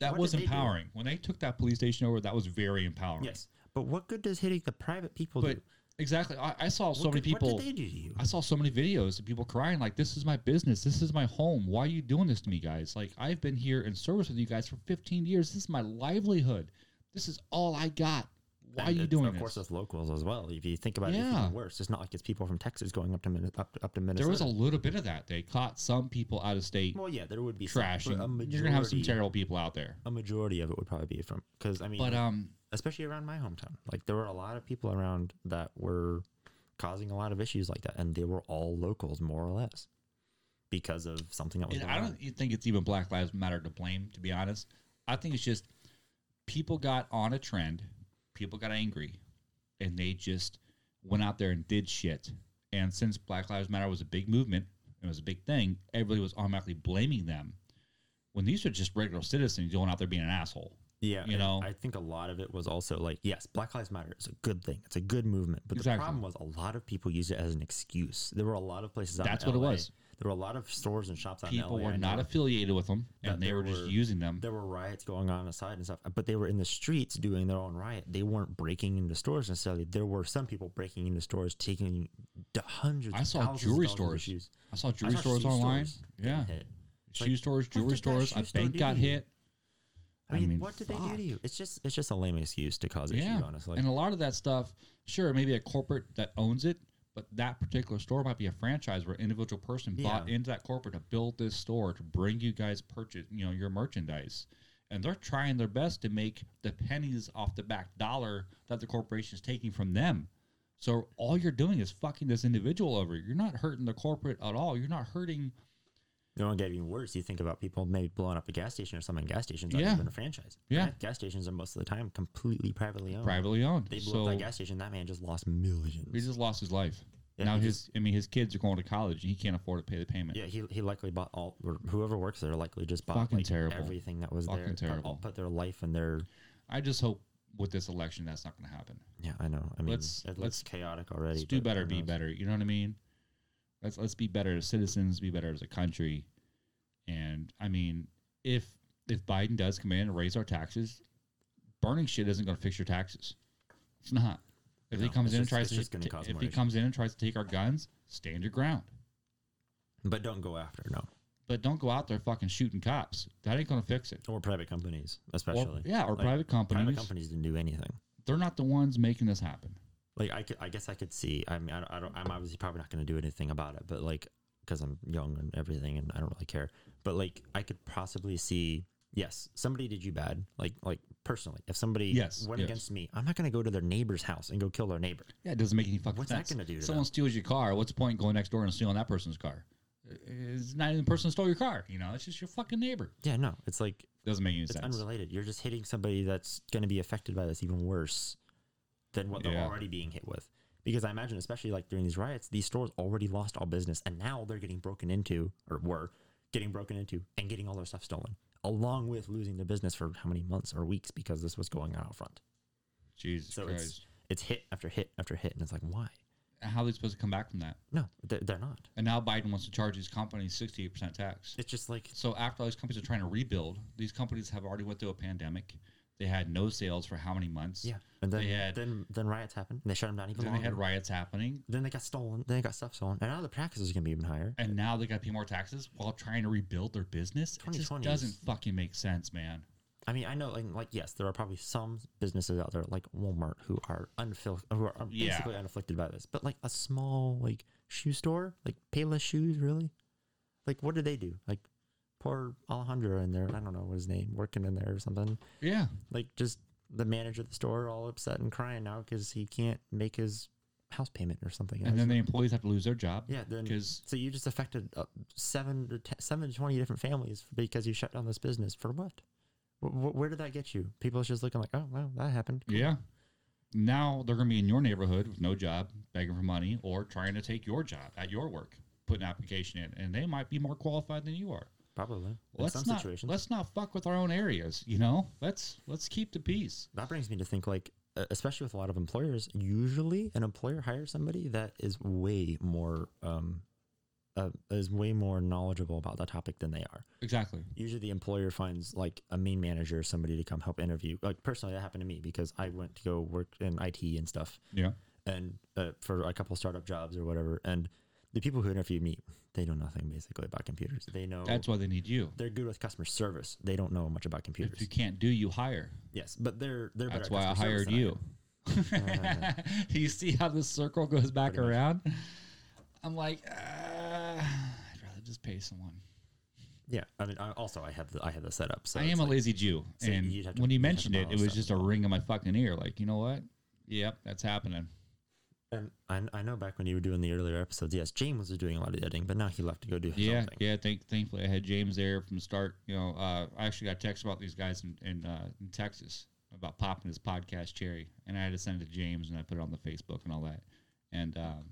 that What was did they empowering. When they took that police station over, that was very empowering. yes, but what good does hitting the private people But do? Exactly, I, I saw so What many people. What did they do to you? I saw so many videos of people crying, like, "This is my business. This is my home. Why are you doing this to me, guys? Like, I've been here in service with you guys for 15 years. This is my livelihood. This is all I got. Why And are you doing Of this?" course, with locals as well. If you think about it, it's even worse. It's not like it's people from Texas going up to Min- up, up to Minnesota. there was a little bit of that. They caught some people out of state well, yeah, there would be some, trashing. but a majority, You're gonna have some terrible people out there. A majority of it would probably be from because I mean, But um, especially around my hometown, like there were a lot of people around that were causing a lot of issues like that, and they were all locals, more or less, because of something that was. I don't e- think it's even Black Lives Matter to blame, to be honest. I think it's just people got on a trend, people got angry, and they just went out there and did shit. And since Black Lives Matter was a big movement, it was a big thing, everybody was automatically blaming them. When these are just regular citizens going out there being an asshole. Yeah, you know? I think a lot of it was also like, yes, Black Lives Matter is a good thing. It's a good movement, but Exactly. the problem was a lot of people used it as an excuse. There were a lot of places. Out That's what it was. There were a lot of stores and shops out People LA. were not affiliated with them, and they were just using them. There were riots going on aside and stuff, but they were in the streets doing their own riot. They weren't breaking into stores necessarily. There were some people breaking into stores, taking hundreds. I saw jewelry dollars worth of stores. shoes. I saw I jewelry saw stores online. stores Yeah. Shoe like, stores, jewelry stores, shoe a store bank got hit. I mean, what did they do to you? It's just it's just a lame excuse to cause issues, honestly. And a lot of that stuff, sure, maybe a corporate that owns it, but that particular store might be a franchise where an individual person bought into that corporate to build this store to bring you guys purchase, you know, your merchandise. And they're trying their best to make the pennies off the back dollar that the corporation is taking from them. So all you're doing is fucking this individual over. You're not hurting the corporate at all. You're not hurting. You don't get even worse. You think about people maybe blowing up a gas station or something. Gas stations aren't Yeah. even a franchise. Yeah. Gas- Gas stations are most of the time completely privately owned. privately owned. They blew so up that gas station. That man just lost millions. he just lost his life. Yeah, now his, I mean, his kids are going to college and he can't afford to pay the payment. yeah, he, he likely bought all, or whoever works there likely just bought Fucking like terrible. everything that was Fucking there. Terrible. Put their life and their. I just hope with this election that's not going to happen. Yeah, I know. I mean, Let's- it looks let's- chaotic already. Let's do better, be knows? better. You know what I mean? Let's let's be better as citizens, be better as a country. And I mean, if if Biden does come in and raise our taxes, burning shit isn't going to fix your taxes. It's not. If he comes in and tries to, just gonna cause if he issues. comes in and tries to take our guns, stand your ground. But don't go after no But don't go out there fucking shooting cops. That ain't going to fix it. or private companies, Or, especially. yeah, or Like, private companies. Private companies didn't do anything. They're not the ones making this happen. Like I could, I guess I could see. I mean, I, don't- I don't. I'm obviously probably not going to do anything about it, but like because I'm young and everything, and I don't really care. But like I could possibly see. Yes, somebody did you bad. Like like personally, if somebody Yes, went yes. against me, I'm not going to go to their neighbor's house and go kill their neighbor. Yeah, it doesn't make any fucking What's that sense. gonna do to Someone them? steals your car. What's the point in going next door and stealing that person's car? It's not even the person who stole your car. You know, it's just your fucking neighbor. Yeah, no, it's like Doesn't make any it's sense. unrelated. You're just hitting somebody that's going to be affected by this even worse than what they're Yeah. already being hit with. Because I imagine, especially like during these riots, these stores already lost all business, and now they're getting broken into, or were getting broken into, and getting all their stuff stolen. along with losing their business for how many months or weeks because this was going on out front. Jesus So Christ. it's it's hit after hit after hit, and it's like why? How are they supposed to come back from that? No, they're, they're not. And now Biden wants to charge these companies 68% tax. It's just like So after all these companies are trying to rebuild, these companies have already went through a pandemic. They had no sales for how many months? yeah, and then They had- then then riots happened. And they shut them down even Then they had riots happening. then they got stolen. Then they got stuff stolen, and now the taxes are gonna be even higher. And now they got to pay more taxes while trying to rebuild their business. It just 2020 doesn't fucking make sense, man. I mean, I know, like, like yes, there are probably some businesses out there like Walmart who are unfil- who are Yeah. basically unafflicted by this. But like a small like shoe store, like Payless Shoes, really, like what do they do? Like poor Alejandro in there, I don't know what his name, working in there or something. Yeah. Like just the manager of the store all upset and crying now because he can't make his house payment or something. And then the employees have to lose their job. yeah, then because so you just affected uh, seven to ten, seven to twenty different families because you shut down this business for what? Wh- wh- where did that get you? People are just looking like, oh well, that happened. Yeah. Now they're going to be in your neighborhood with no job, begging for money, or trying to take your job at your work, put an application in, and they might be more qualified than you are. Probably. Let's not situations. let's not fuck with our own areas. You know, let's let's keep the peace. that brings me to think like, especially with a lot of employers, usually an employer hires somebody that is way more, um, uh, is way more knowledgeable about that topic than they are. Exactly. Usually, the employer finds like a main manager, or somebody to come help interview. Like personally, that happened to me because I went to go work in IT and stuff, Yeah. and uh, for a couple startup jobs or whatever. And the people who interview me, they know nothing basically about computers. They know That's why they need you. they're good with customer service. They don't know much about computers. If you can't do, you hire. yes, but they're they're better That's at why I hired than I you. you see how this circle goes back Pretty much. around? I'm like, uh, I'd rather just pay someone. Yeah, I mean, I, also I have the I have the setup. So I am a like- lazy Jew, so and to- when you you'd have to mentioned it, it was just a ring in my fucking ear. Like, you know what? Yep, that's happening. And I, I know back when you were doing the earlier episodes, yes, James was doing a lot of editing, but now he left to go do his Yeah, own thing. yeah. Thank, thankfully, I had James there from the start. You know, uh, I actually got text about these guys in in, uh, in Texas about popping his podcast cherry, and I had to send it to James, and I put it on the Facebook and all that. And um,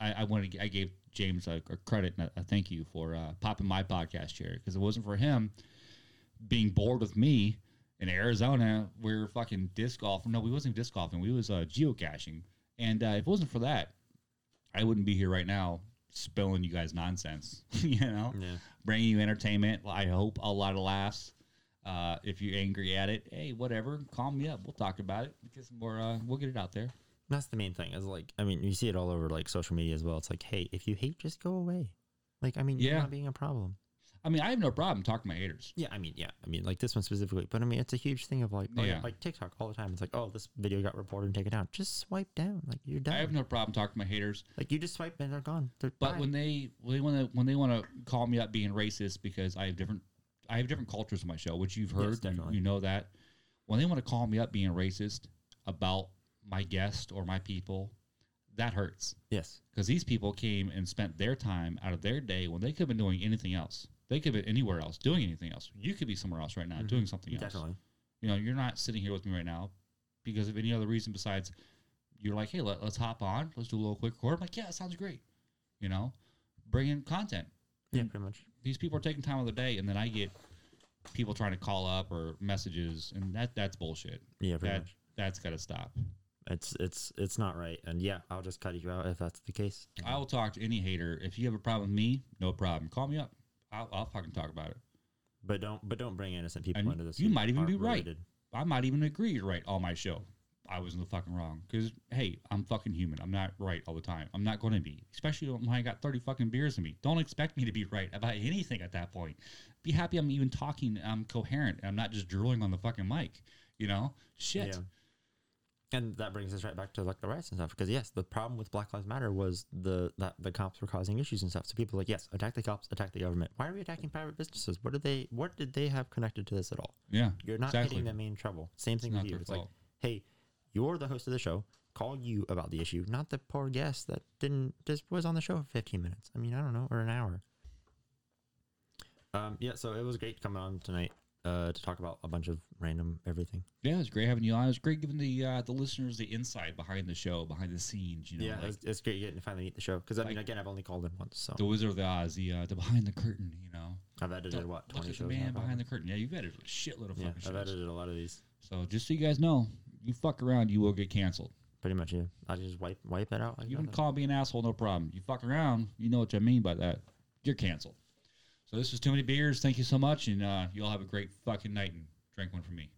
I, I wanted, to, I gave James a, a credit and a, a thank you for uh, popping my podcast cherry because it wasn't for him being bored with me in Arizona. We were fucking disc golfing. No, we wasn't disc golfing. We was uh, geocaching. And uh, if it wasn't for that, I wouldn't be here right now spilling you guys nonsense. you know, Yeah. bringing you entertainment. I hope a lot of laughs. Uh, if you're angry at it, hey, whatever, call me up. We'll talk about it. Get some more. Uh, we'll get it out there. That's the main thing. Is like, I mean, you see it all over like social media as well. It's like, hey, if you hate, just go away. Like, I mean, you're Yeah. not being a problem. I mean, I have no problem talking to my haters. Yeah, I mean, yeah, I mean, like this one specifically, but I mean, it's a huge thing of like, oh, yeah. Like TikTok all the time. It's like, oh, this video got reported and taken down. Just swipe down, like you're done. I have no problem talking to my haters. like you just swipe and they're gone. They're But bye. when they when they want to when they want to call me up being racist because I have different I have different cultures on my show, which you've heard, you- you, know that. When they want to call me up being racist about my guest or my people, that hurts yes, because these people came and spent their time out of their day when they could have been doing anything else. They could been anywhere else doing anything else. You could be somewhere else right now mm-hmm. doing something else. definitely. You know, you're not sitting here with me right now because of any other reason besides you're like, hey, let, let's hop on, let's do a little quick record. I'm like, yeah, that sounds great. You know, bring in content. Yeah, And pretty much. These people are taking time of the day, and then I get people trying to call up or messages, and that that's bullshit. Yeah, pretty That much. that's got to stop. It's it's it's not right. And yeah, I'll just cut you out if that's the case. I will talk to any hater. If you have a problem with me, no problem. Call me up. I'll, I'll fucking talk about it. But don't but don't bring innocent people And into this. you might even be right. related. I might even agree you're right on my show. I was in the fucking wrong because hey, I'm fucking human. I'm not right all the time. I'm not going to be, especially when I got 30 fucking beers in me. Don't expect me to be right about anything at that point. Be happy I'm even talking. I'm coherent. And I'm not just drooling on the fucking mic. You know, shit. Yeah. And that brings us right back to like the riots and stuff. Because yes, the problem with Black Lives Matter was the that the cops were causing issues and stuff. So people are like, yes, attack the cops, attack the government. Why are we attacking private businesses? What did they what did they have connected to this at all? Yeah, You're not exactly. hitting them in trouble. Same thing It's with you. It's like, hey, you're the host of the show. Call you about the issue, not the poor guest that didn't just was on the show for 15 minutes. I mean, I don't know, or an hour. Um, yeah, so it was great coming on tonight. Uh, to talk about a bunch of random everything. Yeah, it's great having you on. It was great giving the uh, the listeners the insight behind the show, behind the scenes. You know, yeah, like it's, it's great getting to finally meet the show because I mean, again, I've only called in once, so the Wizard of the Oz, the uh, the behind the curtain. You know, I've edited Don't what look twenty at the shows. man now, behind the curtain. Yeah, you've edited a shitload of Yeah, fucking I've shows. edited a lot of these. So just so you guys know, you fuck around, you will get canceled. Pretty much, yeah. I just wipe wipe it out. Like You can call me an asshole, no problem. You fuck around, you know what I mean by that. You're canceled. So this is too many beers. Thank you so much, and uh, you all have a great fucking night and drink one for me.